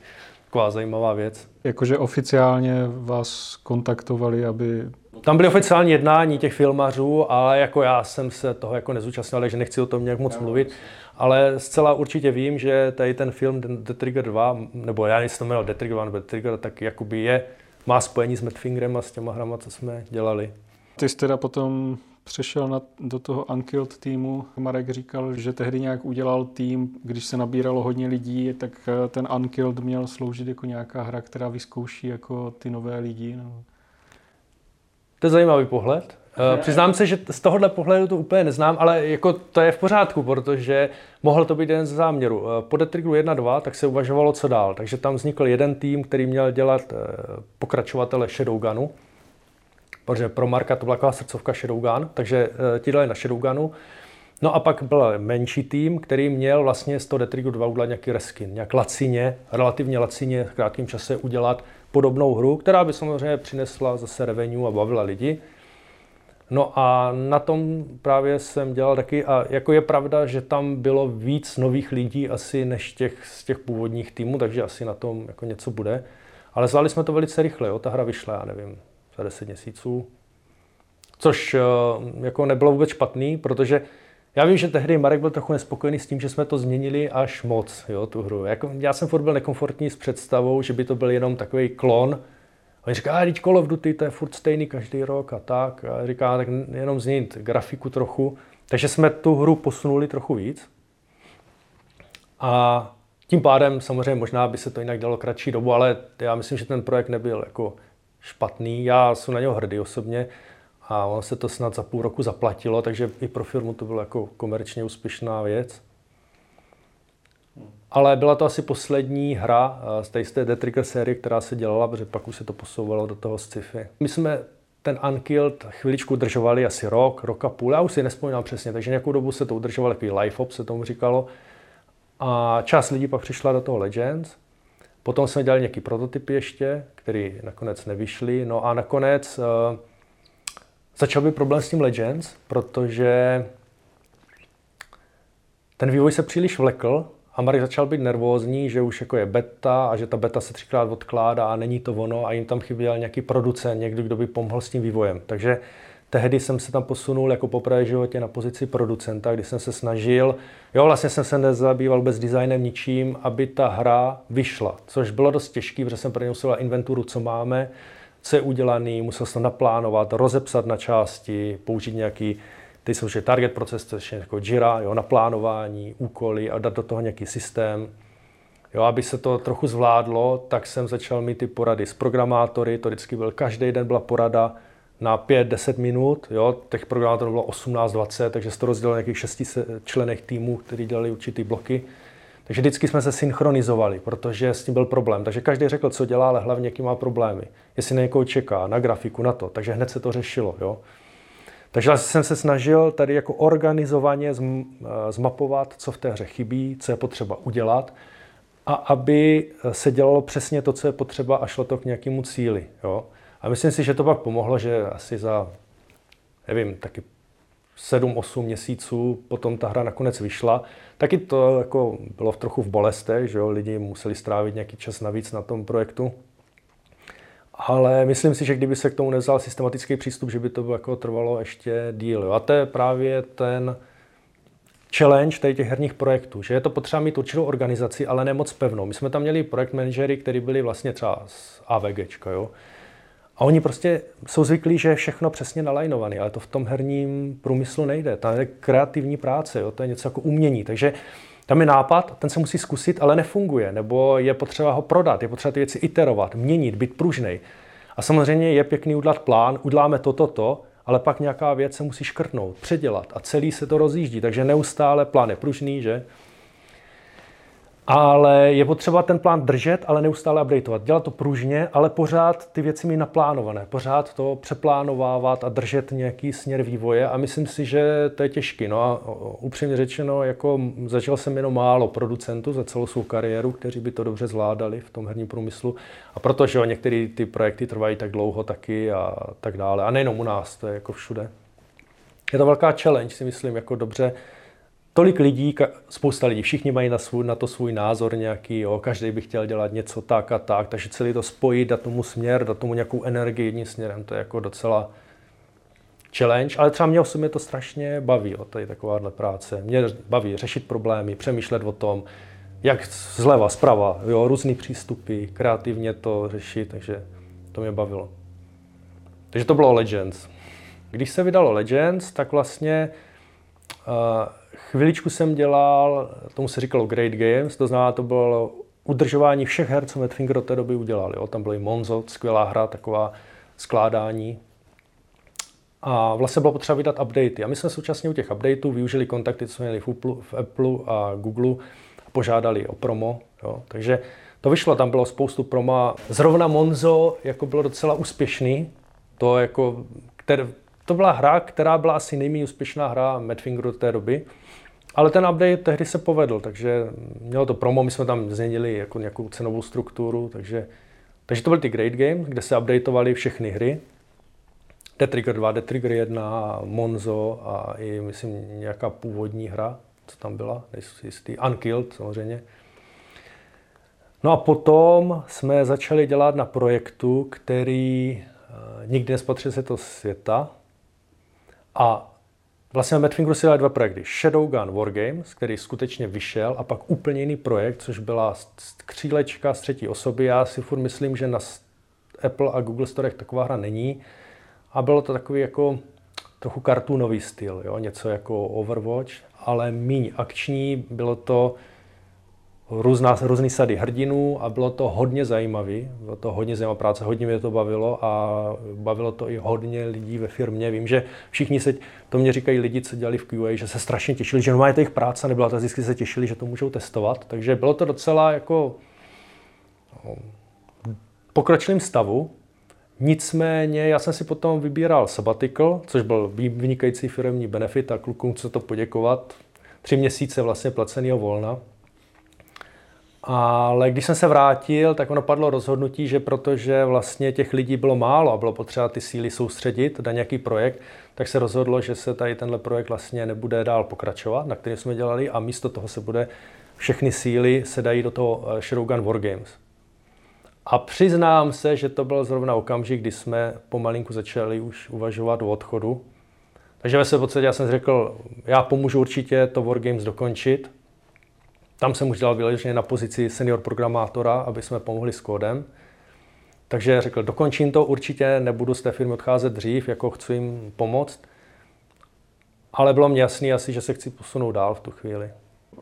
taková zajímavá věc. Jakože oficiálně vás kontaktovali, aby... Tam byly oficiální jednání těch filmařů, ale jako já jsem se toho jako nezúčastnil, takže nechci o tom nějak moc mluvit. Ale zcela určitě vím, že tady ten film The Trigger 2, nebo já nejsem to jmenoval The Trigger 2 nebo The Trigger, tak jakoby je, má spojení s Madfingerem a s těma hrama, co jsme dělali. Ty jsi teda potom přešel na, do toho Unkilled týmu. Marek říkal, že tehdy nějak udělal tým, když se nabíralo hodně lidí, tak eh, ten Unkilled měl sloužit jako nějaká hra, která vyzkouší jako ty nové lidi. No. To je zajímavý pohled. Uh, přiznám se, že z tohohle pohledu to úplně neznám, ale jako to je v pořádku, protože mohl to být jeden z záměrů. Po Detriglu 1.2 tak se uvažovalo, co dál. Takže tam vznikl jeden tým, který měl dělat uh, pokračovatele Shadowgunu, protože pro Marka to byla taková srdcovka Shadowgun, takže uh, ti dali na Shadowgunu. No a pak byl menší tým, který měl vlastně z toho Detrigu 2 udělat nějaký reskin, nějak lacině, relativně lacině v krátkém čase udělat podobnou hru, která by samozřejmě přinesla zase revenue a bavila lidi. No a na tom právě jsem dělal taky, a jako je pravda, že tam bylo víc nových lidí asi než těch z těch původních týmů, takže asi na tom jako něco bude. Ale zvládli jsme to velice rychle, jo? ta hra vyšla, já nevím, za 10 měsíců. Což eh, jako nebylo vůbec špatný, protože já vím, že tehdy Marek byl trochu nespokojený s tím, že jsme to změnili až moc, jo, tu hru. Jako, já jsem furt byl nekomfortní s představou, že by to byl jenom takový klon. A on říká, teď Call of Duty, to je furt stejný každý rok a tak. A říká, tak jenom změnit grafiku trochu. Takže jsme tu hru posunuli trochu víc. A tím pádem samozřejmě možná by se to jinak dalo kratší dobu, ale já myslím, že ten projekt nebyl jako špatný. Já jsem na něho hrdý osobně a ono se to snad za půl roku zaplatilo, takže i pro firmu to bylo jako komerčně úspěšná věc. Ale byla to asi poslední hra eh, z té, z té The Trigger série, která se dělala, protože pak už se to posouvalo do toho sci-fi. My jsme ten Unkilled chviličku udržovali asi rok, rok a půl, já už si nespomínám přesně, takže nějakou dobu se to udržovalo, takový life op se tomu říkalo. A část lidí pak přišla do toho Legends. Potom jsme dělali nějaký prototypy ještě, které nakonec nevyšly. No a nakonec uh, začal být problém s tím Legends, protože ten vývoj se příliš vlekl a Marek začal být nervózní, že už jako je beta a že ta beta se třikrát odkládá a není to ono a jim tam chyběl nějaký producent, někdo, kdo by pomohl s tím vývojem. Takže tehdy jsem se tam posunul jako poprvé životě na pozici producenta, kdy jsem se snažil, jo, vlastně jsem se nezabýval vůbec designem ničím, aby ta hra vyšla, což bylo dost těžké, protože jsem pro ně musel inventuru, co máme, co je udělaný, musel jsem naplánovat, rozepsat na části, použít nějaký, ty jsou že target proces, to je jako Jira, jo, naplánování, úkoly a dát do toho nějaký systém. Jo, aby se to trochu zvládlo, tak jsem začal mít ty porady s programátory, to vždycky byl, každý den byla porada na 5-10 minut, jo, těch programátorů bylo 18-20, takže se to rozdělilo nějakých 6 členech týmu, kteří dělali určitý bloky. Takže vždycky jsme se synchronizovali, protože s tím byl problém. Takže každý řekl, co dělá, ale hlavně jaký má problémy. Jestli na někoho čeká, na grafiku, na to. Takže hned se to řešilo. Jo? Takže jsem se snažil tady jako organizovaně zmapovat, co v té hře chybí, co je potřeba udělat a aby se dělalo přesně to, co je potřeba a šlo to k nějakému cíli. Jo? A myslím si, že to pak pomohlo, že asi za, nevím, taky 7-8 měsíců potom ta hra nakonec vyšla. Taky to jako bylo v trochu v bolestech, že jo? lidi museli strávit nějaký čas navíc na tom projektu. Ale myslím si, že kdyby se k tomu nevzal systematický přístup, že by to jako trvalo ještě díl. Jo? A to je právě ten challenge tady těch herních projektů, že je to potřeba mít určitou organizaci, ale ne moc pevnou. My jsme tam měli projekt manažery, který byli vlastně třeba z AVG, jo? A oni prostě jsou zvyklí, že je všechno přesně nalajnované, ale to v tom herním průmyslu nejde. To je kreativní práce, jo? to je něco jako umění. Takže tam je nápad, ten se musí zkusit, ale nefunguje, nebo je potřeba ho prodat, je potřeba ty věci iterovat, měnit, být pružnej. A samozřejmě je pěkný udělat plán, uděláme toto, to, to, ale pak nějaká věc se musí škrtnout, předělat a celý se to rozjíždí, takže neustále plán je pružný, že? Ale je potřeba ten plán držet, ale neustále updateovat. Dělat to pružně, ale pořád ty věci mít naplánované. Pořád to přeplánovávat a držet nějaký směr vývoje. A myslím si, že to je těžké. No a upřímně řečeno, jako začal jsem jenom málo producentů za celou svou kariéru, kteří by to dobře zvládali v tom herním průmyslu. A protože některé ty projekty trvají tak dlouho taky a tak dále. A nejenom u nás, to je jako všude. Je to velká challenge, si myslím, jako dobře tolik lidí, spousta lidí, všichni mají na, svůj, na to svůj názor nějaký, jo, každý by chtěl dělat něco tak a tak, takže celý to spojit, dát tomu směr, dát tomu nějakou energii jedním směrem, to je jako docela challenge, ale třeba mě osobně to strašně baví, jo, tady takováhle práce. Mě baví řešit problémy, přemýšlet o tom, jak zleva, zprava, jo, různý přístupy, kreativně to řešit, takže to mě bavilo. Takže to bylo Legends. Když se vydalo Legends, tak vlastně uh, Chviličku jsem dělal, tomu se říkalo Great Games, to znamená, to bylo udržování všech her, co Madfinger do té doby udělali. Jo. Tam byl i Monzo, skvělá hra, taková skládání. A vlastně bylo potřeba vydat updaty. A my jsme současně u těch updateů využili kontakty, co měli v Apple, v Apple a Google a požádali o promo. Jo. Takže to vyšlo, tam bylo spoustu promo. Zrovna Monzo jako bylo docela úspěšný. To, jako, který, to byla hra, která byla asi nejméně úspěšná hra Madfingeru té doby. Ale ten update tehdy se povedl, takže mělo to promo, my jsme tam změnili jako nějakou cenovou strukturu, takže, takže to byly ty Great Games, kde se updateovaly všechny hry. The Trigger 2, The Trigger 1, Monzo a i myslím nějaká původní hra, co tam byla, nejsem si jistý, Unkilled samozřejmě. No a potom jsme začali dělat na projektu, který uh, nikdy nespatřil se to světa a Vlastně na Madfingeru si dali dva projekty. Shadowgun Wargames, který skutečně vyšel, a pak úplně jiný projekt, což byla křílečka z třetí osoby. Já si furt myslím, že na Apple a Google Storech taková hra není. A bylo to takový jako trochu kartunový styl, jo? něco jako Overwatch, ale míň akční. Bylo to různá, různý sady hrdinů a bylo to hodně zajímavý. Bylo to hodně zajímavá práce, hodně mě to bavilo a bavilo to i hodně lidí ve firmě. Vím, že všichni se, to mě říkají lidi, co dělali v QA, že se strašně těšili, že normálně to jejich práce nebyla, tak vždycky se těšili, že to můžou testovat. Takže bylo to docela jako no, pokročilým stavu. Nicméně já jsem si potom vybíral sabbatical, což byl vynikající firmní benefit a klukům chci to poděkovat. Tři měsíce vlastně placeného volna, ale když jsem se vrátil, tak ono padlo rozhodnutí, že protože vlastně těch lidí bylo málo a bylo potřeba ty síly soustředit na nějaký projekt, tak se rozhodlo, že se tady tenhle projekt vlastně nebude dál pokračovat, na kterém jsme dělali a místo toho se bude všechny síly se dají do toho eh, Shadowgun Wargames. A přiznám se, že to byl zrovna okamžik, kdy jsme pomalinku začali už uvažovat o odchodu. Takže ve své podstatě já jsem řekl, já pomůžu určitě to Wargames dokončit, tam jsem už dělal vyloženě na pozici senior programátora, aby jsme pomohli s kódem. Takže řekl, dokončím to, určitě nebudu z té firmy odcházet dřív, jako chci jim pomoct. Ale bylo mě jasný asi, že se chci posunout dál v tu chvíli.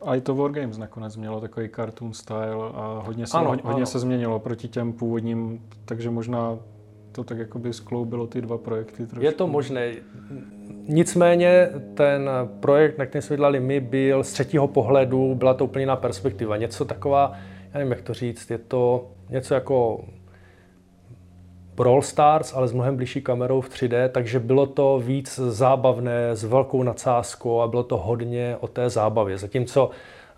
A i to Wargames nakonec mělo takový cartoon style a hodně se, ano, hodně ano. se změnilo proti těm původním, takže možná to tak jakoby skloubilo ty dva projekty trošku. Je to možné. Nicméně ten projekt, na který jsme dělali my, byl z třetího pohledu, byla to úplně jiná perspektiva. Něco taková, já nevím, jak to říct, je to něco jako Brawl Stars, ale s mnohem blížší kamerou v 3D, takže bylo to víc zábavné, s velkou nadsázkou a bylo to hodně o té zábavě. Zatímco,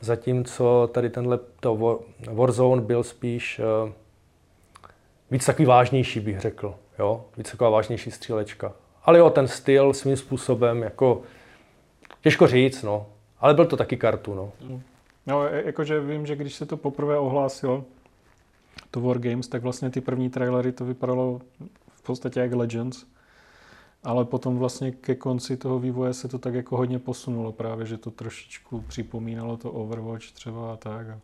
zatímco tady tenhle to Warzone byl spíš uh, víc takový vážnější, bych řekl. Jo? Víc taková vážnější střílečka. Ale jo, ten styl svým způsobem, jako těžko říct, no. Ale byl to taky kartu, no. No, jakože vím, že když se to poprvé ohlásilo, to Wargames, tak vlastně ty první trailery to vypadalo v podstatě jak Legends. Ale potom vlastně ke konci toho vývoje se to tak jako hodně posunulo právě, že to trošičku připomínalo to Overwatch třeba a tak. A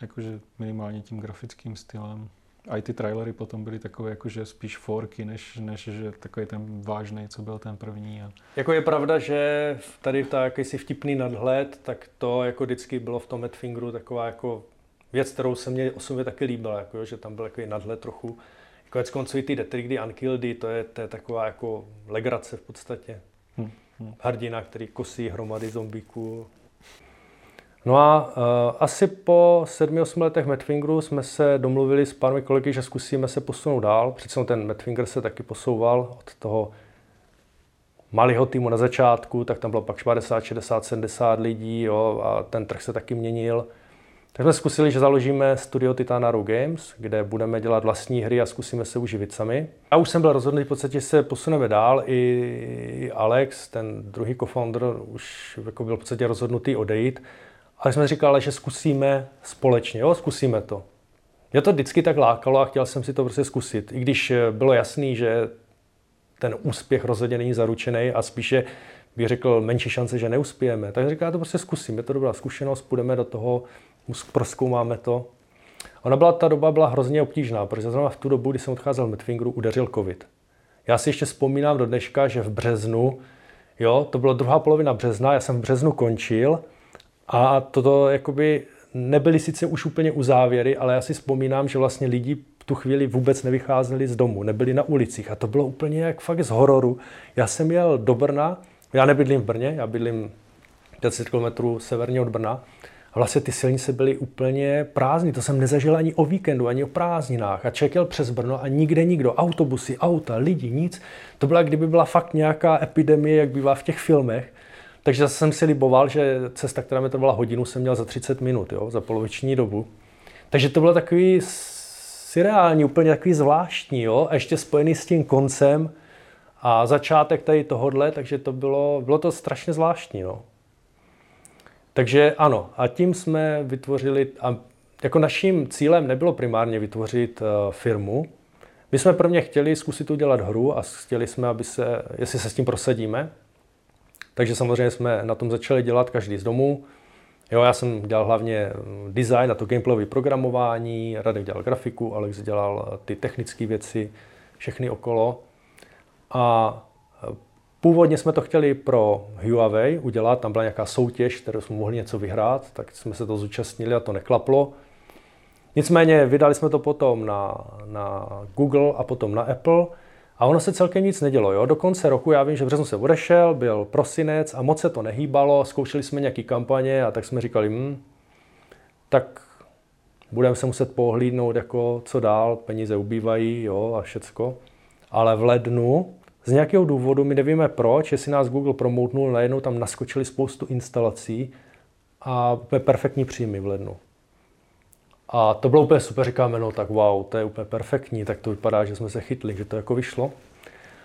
jakože minimálně tím grafickým stylem. A i ty trailery potom byly takové jakože spíš forky, než, než že takový ten vážný, co byl ten první. A... Jako je pravda, že tady ta jakýsi vtipný nadhled, tak to jako vždycky bylo v tom Madfingeru taková jako věc, kterou se mě osobně taky líbila, jako, že tam byl takový nadhled trochu. Konec konců i ty Detrigdy, Unkilledy, to je, to je taková jako legrace v podstatě. Hmm, hmm. Hrdina, který kosí hromady zombíků. No a uh, asi po 7-8 letech Madfingeru jsme se domluvili s pár kolegy, že zkusíme se posunout dál. Přece ten Madfinger se taky posouval od toho malého týmu na začátku, tak tam bylo pak 50, 60, 70 lidí jo, a ten trh se taky měnil. Tak jsme zkusili, že založíme studio Titanaru Games, kde budeme dělat vlastní hry a zkusíme se uživit sami. A už jsem byl rozhodnut, v podstatě se posuneme dál. I Alex, ten druhý co-founder, už jako byl v podstatě rozhodnutý odejít. Ale jsme říkali, že zkusíme společně, jo, zkusíme to. Mě to vždycky tak lákalo a chtěl jsem si to prostě zkusit. I když bylo jasný, že ten úspěch rozhodně není zaručený a spíše bych řekl menší šance, že neuspějeme. Tak říká, to prostě zkusím, je to dobrá zkušenost, půjdeme do toho, proskoumáme to. Ona byla, ta doba byla hrozně obtížná, protože zrovna v tu dobu, kdy jsem odcházel z Medfingeru, udeřil covid. Já si ještě vzpomínám do dneška, že v březnu, jo, to byla druhá polovina března, já jsem v březnu končil a toto jakoby nebyly sice už úplně u závěry, ale já si vzpomínám, že vlastně lidi v tu chvíli vůbec nevycházeli z domu, nebyli na ulicích a to bylo úplně jak fakt z hororu. Já jsem jel do Brna, já nebydlím v Brně, já bydlím 10 km severně od Brna a vlastně ty silnice byly úplně prázdné. To jsem nezažil ani o víkendu, ani o prázdninách. A čekal přes Brno a nikde nikdo. Autobusy, auta, lidi, nic. To byla, kdyby byla fakt nějaká epidemie, jak bývá v těch filmech. Takže zase jsem si liboval, že cesta, která mi trvala hodinu, jsem měl za 30 minut, jo, za poloviční dobu. Takže to bylo takový surreální, úplně takový zvláštní, jo, a ještě spojený s tím koncem a začátek tady tohodle, takže to bylo, bylo to strašně zvláštní, no. Takže ano, a tím jsme vytvořili, a jako naším cílem nebylo primárně vytvořit uh, firmu. My jsme prvně chtěli zkusit udělat hru a chtěli jsme, aby se, jestli se s tím prosadíme. Takže samozřejmě jsme na tom začali dělat každý z domů. Jo, já jsem dělal hlavně mm, design a to gameplayové programování, Radek dělal grafiku, Alex dělal eh, ty technické věci, všechny okolo. A Původně jsme to chtěli pro Huawei udělat, tam byla nějaká soutěž, kterou jsme mohli něco vyhrát, tak jsme se to zúčastnili a to neklaplo. Nicméně vydali jsme to potom na, na Google a potom na Apple a ono se celkem nic nedělo. Jo? Do konce roku, já vím, že v březnu se odešel, byl prosinec a moc se to nehýbalo, zkoušeli jsme nějaký kampaně a tak jsme říkali, hm, tak budeme se muset pohlídnout, jako co dál, peníze ubývají jo, a všecko. Ale v lednu z nějakého důvodu, my nevíme proč, jestli nás Google promoutnul, najednou tam naskočili spoustu instalací a perfektní příjmy v lednu. A to bylo úplně super, říkáme, no tak wow, to je úplně perfektní, tak to vypadá, že jsme se chytli, že to jako vyšlo.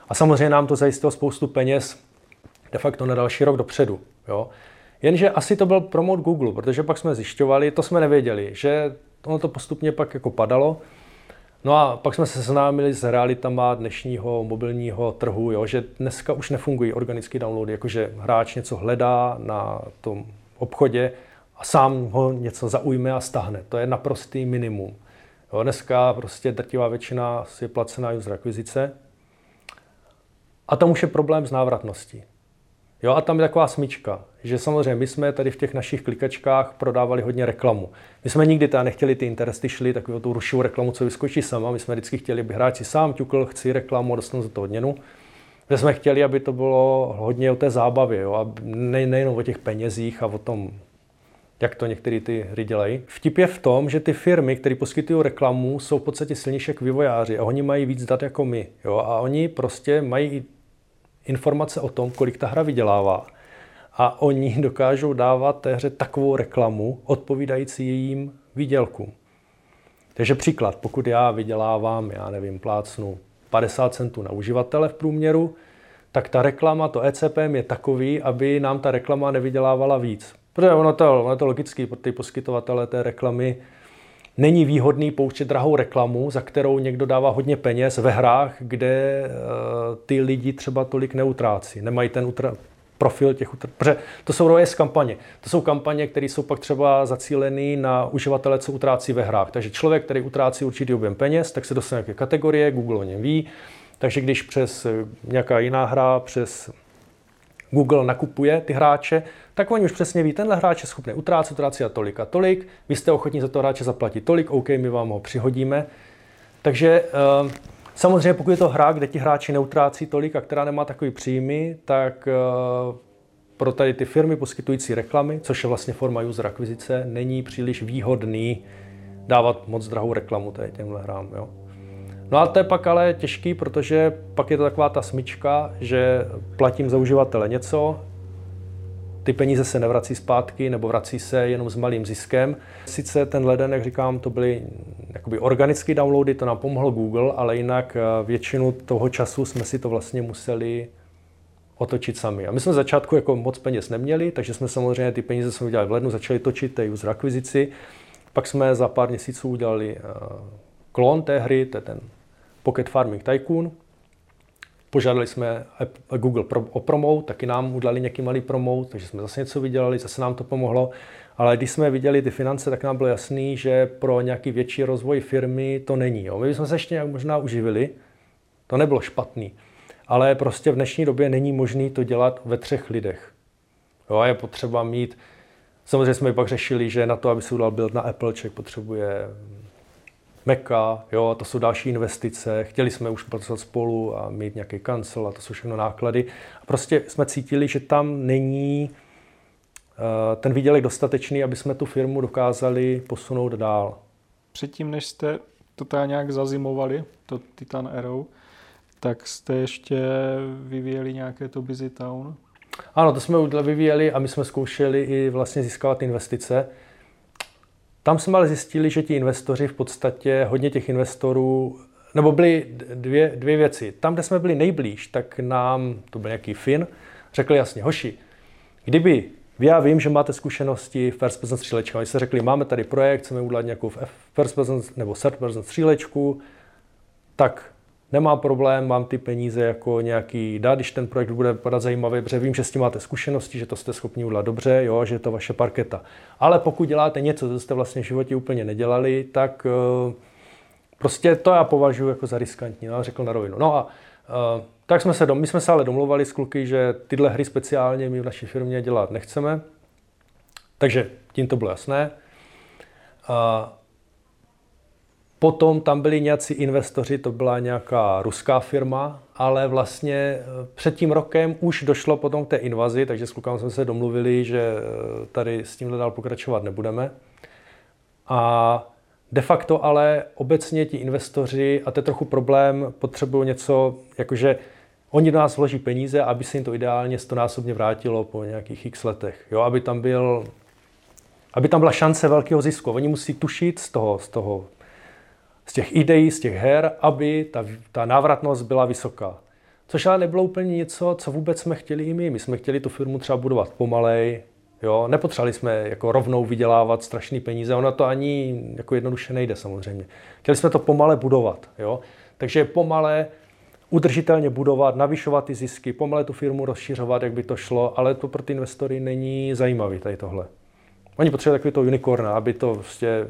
A samozřejmě nám to zajistilo spoustu peněz de facto na další rok dopředu. Jo. Jenže asi to byl promote Google, protože pak jsme zjišťovali, to jsme nevěděli, že ono to postupně pak jako padalo, No a pak jsme se seznámili s realitama dnešního mobilního trhu, jo, že dneska už nefungují organické downloady, jakože hráč něco hledá na tom obchodě a sám ho něco zaujme a stáhne. To je naprostý minimum. Jo, dneska prostě drtivá většina je placená user akvizice a tam už je problém s návratností. Jo, a tam je taková smyčka, že samozřejmě my jsme tady v těch našich klikačkách prodávali hodně reklamu. My jsme nikdy teda nechtěli ty interesty šli, takovou tu rušivou reklamu, co vyskočí sama. My jsme vždycky chtěli, aby hráč si sám ťukl, chci reklamu a dostanu za to odměnu. My jsme chtěli, aby to bylo hodně o té zábavě, jo, a ne, nejenom o těch penězích a o tom, jak to některé ty hry dělají. Vtip je v tom, že ty firmy, které poskytují reklamu, jsou v podstatě silnější jak vývojáři a oni mají víc dat jako my. Jo? A oni prostě mají informace o tom, kolik ta hra vydělává. A oni dokážou dávat té hře takovou reklamu, odpovídající jejím výdělkům. Takže příklad, pokud já vydělávám, já nevím, plácnu 50 centů na uživatele v průměru, tak ta reklama, to ECPM je takový, aby nám ta reklama nevydělávala víc. Protože ono to, ono to logicky, pro ty poskytovatele té reklamy není výhodný pouštět drahou reklamu, za kterou někdo dává hodně peněz ve hrách, kde uh, ty lidi třeba tolik neutrácí. Nemají ten utra- profil těch utr- Protože to jsou ROAS kampaně. To jsou kampaně, které jsou pak třeba zacílené na uživatele, co utrácí ve hrách. Takže člověk, který utrácí určitý objem peněz, tak se dostane nějaké kategorie, Google o něm ví. Takže když přes eh, nějaká jiná hra, přes Google nakupuje ty hráče, tak oni už přesně ví, tenhle hráč je schopný utrácet, utrácet a tolik a tolik, vy jste ochotní za to hráče zaplatit tolik, OK, my vám ho přihodíme. Takže uh, samozřejmě pokud je to hra, kde ti hráči neutrácí tolik a která nemá takový příjmy, tak uh, pro tady ty firmy poskytující reklamy, což je vlastně forma user akvizice, není příliš výhodný dávat moc drahou reklamu tady těmhle hrám. Jo. No a to je pak ale těžký, protože pak je to taková ta smyčka, že platím za uživatele něco, ty peníze se nevrací zpátky nebo vrací se jenom s malým ziskem. Sice ten leden, jak říkám, to byly jakoby organické downloady, to nám pomohlo Google, ale jinak eh, většinu toho času jsme si to vlastně museli otočit sami. A my jsme v začátku jako moc peněz neměli, takže jsme samozřejmě ty peníze jsme udělali v lednu, začali točit té user akvizici. Pak jsme za pár měsíců udělali uh, klon té hry, to je ten Pocket Farming Tycoon. Požádali jsme Google o promo, taky nám udělali nějaký malý promo, takže jsme zase něco vydělali, zase nám to pomohlo. Ale když jsme viděli ty finance, tak nám bylo jasný, že pro nějaký větší rozvoj firmy to není. Jo. My jsme se ještě nějak možná uživili, to nebylo špatný. Ale prostě v dnešní době není možné to dělat ve třech lidech. Jo, a je potřeba mít, samozřejmě jsme pak řešili, že na to, aby se udal build na Apple, člověk potřebuje Meka, jo, to jsou další investice. Chtěli jsme už pracovat spolu a mít nějaký kancel a to jsou všechno náklady. A prostě jsme cítili, že tam není uh, ten výdělek dostatečný, aby jsme tu firmu dokázali posunout dál. Předtím, než jste to tady nějak zazimovali, to Titan Arrow, tak jste ještě vyvíjeli nějaké to Busy Town? Ano, to jsme vyvíjeli a my jsme zkoušeli i vlastně získávat investice. Tam jsme ale zjistili, že ti investoři v podstatě, hodně těch investorů, nebo byly dvě, dvě věci. Tam, kde jsme byli nejblíž, tak nám, to byl nějaký Fin, řekli jasně, hoši, kdyby já vím, že máte zkušenosti v first person střílečka. Oni se řekli, máme tady projekt, chceme udělat nějakou first person nebo third person střílečku, tak nemá problém, mám ty peníze jako nějaký dát, když ten projekt bude vypadat zajímavě, protože vím, že s tím máte zkušenosti, že to jste schopni udělat dobře, jo, že je to vaše parketa. Ale pokud děláte něco, co jste vlastně v životě úplně nedělali, tak uh, prostě to já považuji jako za riskantní, no, řekl na rovinu. No a uh, tak jsme se, dom, my jsme se ale domluvali s kluky, že tyhle hry speciálně my v naší firmě dělat nechceme. Takže tím to bylo jasné. Potom tam byli nějací investoři, to byla nějaká ruská firma, ale vlastně eh, před tím rokem už došlo potom k té invazi, takže s klukami jsme se domluvili, že eh, tady s tímhle dál pokračovat nebudeme. A de facto ale obecně ti investoři, a to je trochu problém, potřebují něco, jakože oni do nás vloží peníze, aby se jim to ideálně stonásobně vrátilo po nějakých x letech. Jo, aby tam byl aby tam byla šance velkého zisku. Oni musí tušit z toho, z toho z těch ideí, z těch her, aby ta, ta návratnost byla vysoká. Což ale nebylo úplně něco, co vůbec jsme chtěli i my. My jsme chtěli tu firmu třeba budovat pomalej, jo? nepotřebovali jsme jako rovnou vydělávat strašné peníze, ono to ani jako jednoduše nejde samozřejmě. Chtěli jsme to pomale budovat, jo? takže pomale udržitelně budovat, navyšovat ty zisky, pomale tu firmu rozšiřovat, jak by to šlo, ale to pro ty investory není zajímavý tady tohle. Oni potřebují takový to unicorna, aby to prostě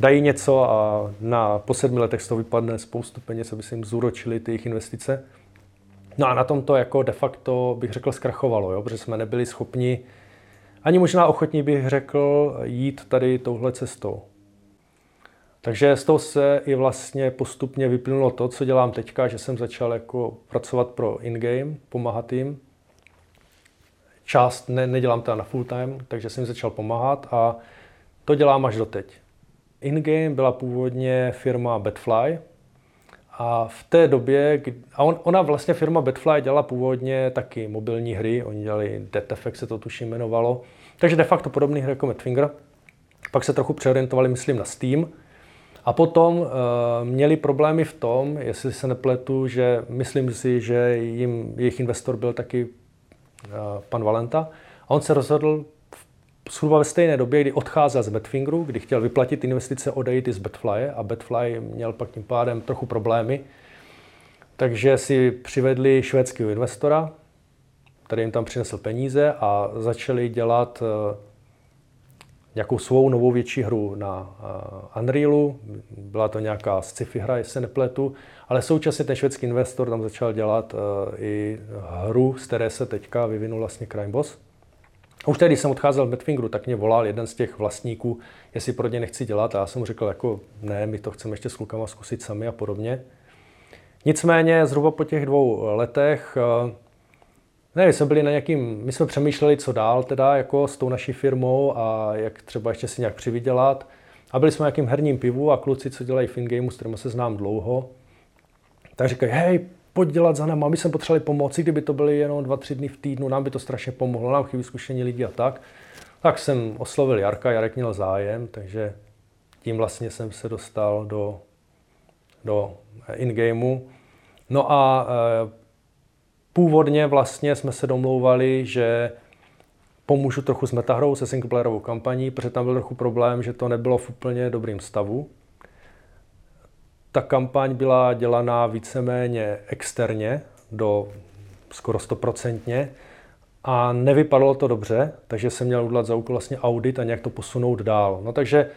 dají něco a na, po sedmi letech z toho vypadne spoustu peněz, aby se jim zúročili ty jejich investice. No a na tom to jako de facto bych řekl zkrachovalo, jo, protože jsme nebyli schopni, ani možná ochotní bych řekl, jít tady touhle cestou. Takže z toho se i vlastně postupně vyplynulo to, co dělám teďka, že jsem začal jako pracovat pro in-game, pomáhat jim. Část ne, nedělám to na full time, takže jsem začal pomáhat a to dělám až doteď. InGame byla původně firma Batfly a v té době, a on, ona vlastně firma Batfly dělala původně taky mobilní hry, oni dělali Death Effect se to tuším jmenovalo, takže de facto podobný hry jako Madfinger. Pak se trochu přeorientovali, myslím, na Steam. A potom uh, měli problémy v tom, jestli se nepletu, že myslím si, že jim, jejich investor byl taky uh, pan Valenta. A on se rozhodl zhruba ve stejné době, kdy odcházel z Badfingeru, kdy chtěl vyplatit investice, odejít i z Badfly a Badfly měl pak tím pádem trochu problémy. Takže si přivedli švédského investora, který jim tam přinesl peníze a začali dělat eh, nějakou svou novou větší hru na eh, Unrealu. Byla to nějaká sci-fi hra, jestli se nepletu, ale současně ten švédský investor tam začal dělat eh, i hru, z které se teďka vyvinul vlastně Crime Boss. A už tehdy, jsem odcházel v Medfingeru, tak mě volal jeden z těch vlastníků, jestli pro ně nechci dělat. A já jsem mu řekl, jako ne, my to chceme ještě s klukama zkusit sami a podobně. Nicméně zhruba po těch dvou letech eh, Ne, jsme byli na nějakým, my jsme přemýšleli, co dál teda jako s tou naší firmou a jak třeba ještě si nějak přivydělat. A byli jsme na nějakým herním pivu a kluci, co dělají v InGameu, s kterými se znám dlouho, tak říkají, hej, pojď dělat za náma, my jsme potřebovali pomoci, kdyby to byly jenom dva, tři dny v týdnu, nám by to strašně pomohlo, nám chybí zkušení lidi a tak. Tak jsem oslovil Jarka, Jarek měl zájem, takže tím vlastně jsem se dostal do, do in-gameu. No a e, původně vlastně jsme se domlouvali, že pomůžu trochu s metahrou, se singleplayerovou kampaní, protože tam byl trochu problém, že to nebylo v úplně dobrým stavu. Ta kampaň byla dělaná víceméně externě, do skoro stoprocentně, a nevypadalo to dobře, takže jsem měl udělat za úkol vlastně audit a nějak to posunout dál. No takže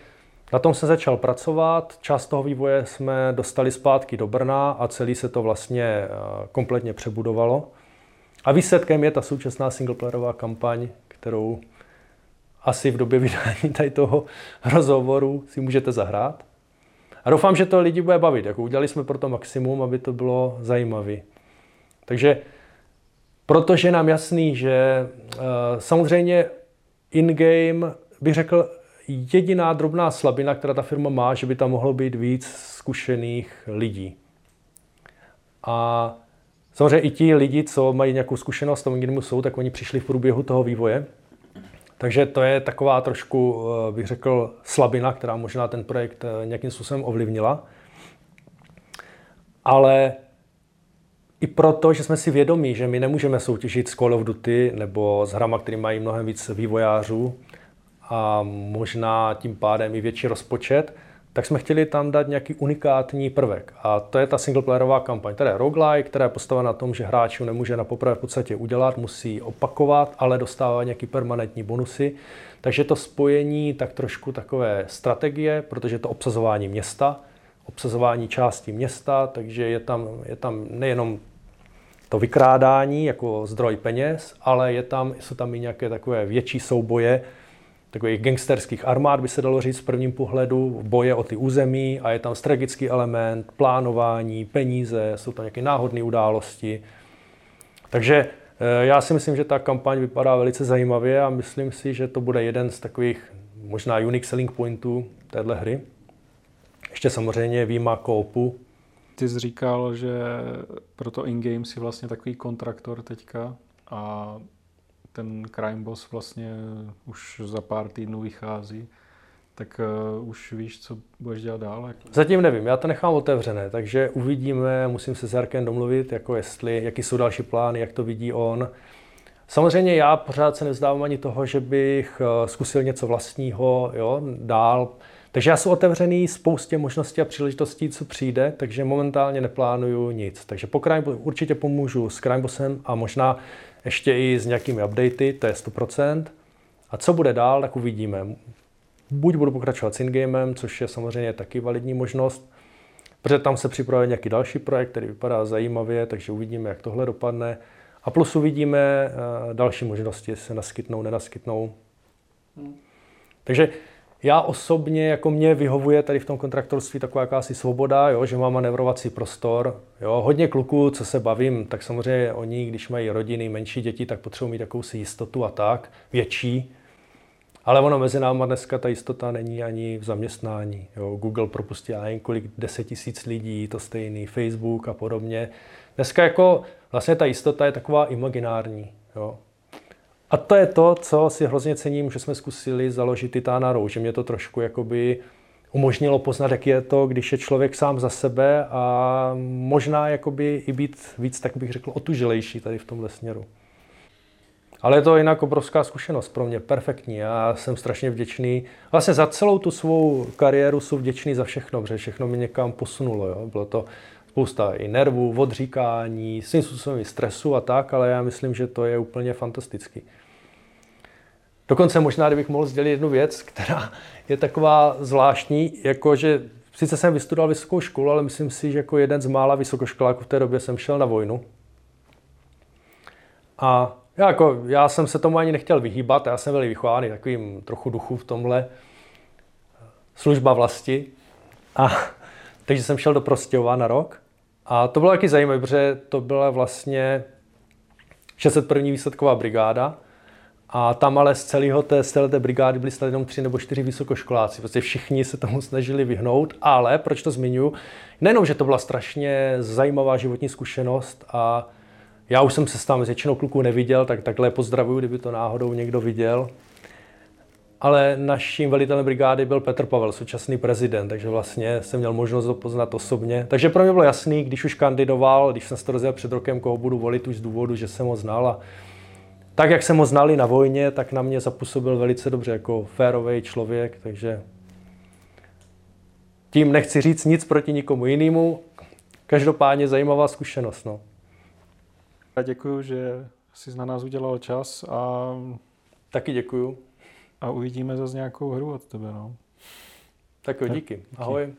na tom jsem začal pracovat, část toho vývoje jsme dostali zpátky do Brna a celý se to vlastně eh, kompletně přebudovalo. A výsledkem je ta současná singleplayerová kampaň, kterou asi v době vydání tady toho rozhovoru si můžete zahrát. A doufám, že to lidi bude bavit. Jako udělali jsme pro to maximum, aby to bylo zajímavé. Takže protože nám jasný, že uh, samozřejmě in-game bych řekl, jediná drobná slabina, která ta firma má, že by tam mohlo být víc zkušených lidí. A samozřejmě i ti lidi, co mají nějakou zkušenost v tom jsou, tak oni přišli v průběhu toho vývoje. Takže to je taková trošku, eh, bych řekl, slabina, která možná ten projekt eh, nějakým způsobem ovlivnila. Ale i proto, že jsme si vědomí, že my nemůžeme soutěžit s Call of Duty nebo s hrama, které mají mnohem víc vývojářů a možná tím pádem i větší rozpočet, tak jsme chtěli tam dát nějaký unikátní prvek. A to je ta singleplayerová kampaň. Teda roguelike, která je postavena na tom, že hráč nemůže na poprvé v podstatě udělat, musí opakovat, ale dostává nějaký permanentní bonusy. Takže to spojení tak trošku takové strategie, protože to obsazování města, obsazování části města, takže je tam, je tam nejenom to vykrádání jako zdroj peněz, ale je tam, jsou tam i nějaké takové větší souboje, takových gangsterských armád, by se dalo říct v prvním pohledu, boje o ty území a je tam strategický element, plánování, peníze, jsou tam nějaké náhodné události. Takže eh, já si myslím, že ta kampaň vypadá velice zajímavě a myslím si, že to bude jeden z takových možná unique selling pointů téhle hry. Ještě samozřejmě výjima koupu. Ty jsi říkal, že pro to in-game si vlastně takový kontraktor teďka a ten Crime Boss vlastně už za pár týdnů vychází, tak uh, už víš, co budeš dělat dál? Zatím nevím, já to nechám otevřené, takže uvidíme, musím se s Jarkem domluvit, jako jestli, jaký jsou další plány, jak to vidí on. Samozřejmě já pořád se nezdávám ani toho, že bych uh, zkusil něco vlastního jo, dál. Takže já jsem otevřený spoustě možností a příležitostí, co přijde, takže momentálně neplánuju nic. Takže po Crime, určitě pomůžu s Crime Bossem a možná ještě i s nějakými updaty, to je 100%. A co bude dál, tak uvidíme. Buď budu pokračovat s ingamem, což je samozřejmě taky validní možnost, protože tam se připravuje nějaký další projekt, který vypadá zajímavě, takže uvidíme, jak tohle dopadne. A plus uvidíme eh, další možnosti, jestli se naskytnou, nenaskytnou. Hmm. Takže já osobně, jako mě vyhovuje tady v tom kontraktorství taková jakási svoboda, jo, že mám manevrovací prostor. Jo. Hodně kluků, co se bavím, tak samozřejmě oni, když mají rodiny, menší děti, tak potřebují mít takovou si jistotu a tak, větší. Ale ono mezi náma dneska ta jistota není ani v zaměstnání. Jo. Google propustí nevím kolik, deset tisíc lidí, to stejný, Facebook a podobně. Dneska jako vlastně ta jistota je taková imaginární. Jo. A to je to, co si hrozně cením, že jsme zkusili založit Titána Row, že mě to trošku jakoby umožnilo poznat, jak je to, když je člověk sám za sebe a možná jakoby i být víc, tak bych řekl, otužilejší tady v tomhle směru. Ale je to jinak obrovská zkušenost pro mě, perfektní. Já jsem strašně vděčný. Vlastně za celou tu svou kariéru jsem vděčný za všechno, protože všechno mě někam posunulo. Jo. Bylo to spousta i nervů, odříkání, svým způsobem i stresu a tak, ale já myslím, že to je úplně fantastický. Dokonce možná, kdybych mohl sdělit jednu věc, která je taková zvláštní, jako že sice jsem vystudoval vysokou školu, ale myslím si, že jako jeden z mála vysokoškoláků v té době jsem šel na vojnu. A já, jako, já jsem se tomu ani nechtěl vyhýbat, já jsem byl vychovaný takovým trochu duchu v tomhle služba vlasti. A takže jsem šel do Prostějova na rok. A to bylo taky zajímavé, protože to byla vlastně 601. výsledková brigáda. A tam ale z celého té, z celé té brigády byli snad jenom tři nebo čtyři vysokoškoláci. Prostě všichni se tomu snažili vyhnout, ale proč to zmiňuji? Nejenom, že to byla strašně zajímavá životní zkušenost a já už jsem se tam většinou kluků neviděl, tak takhle pozdravuju, kdyby to náhodou někdo viděl. Ale naším velitelem brigády byl Petr Pavel, současný prezident, takže vlastně jsem měl možnost ho poznat osobně. Takže pro mě bylo jasný, když už kandidoval, když jsem se to rozjel před rokem, koho budu volit už z důvodu, že jsem ho znal a tak, jak jsem ho znali na vojně, tak na mě zapůsobil velice dobře jako férový člověk, takže tím nechci říct nic proti nikomu jinému. Každopádně zajímavá zkušenost. No. Já děkuji, že jsi na nás udělal čas a... Taky děkuju. A uvidíme zase nějakou hru od tebe. No. Tak jo, díky. Ahoj.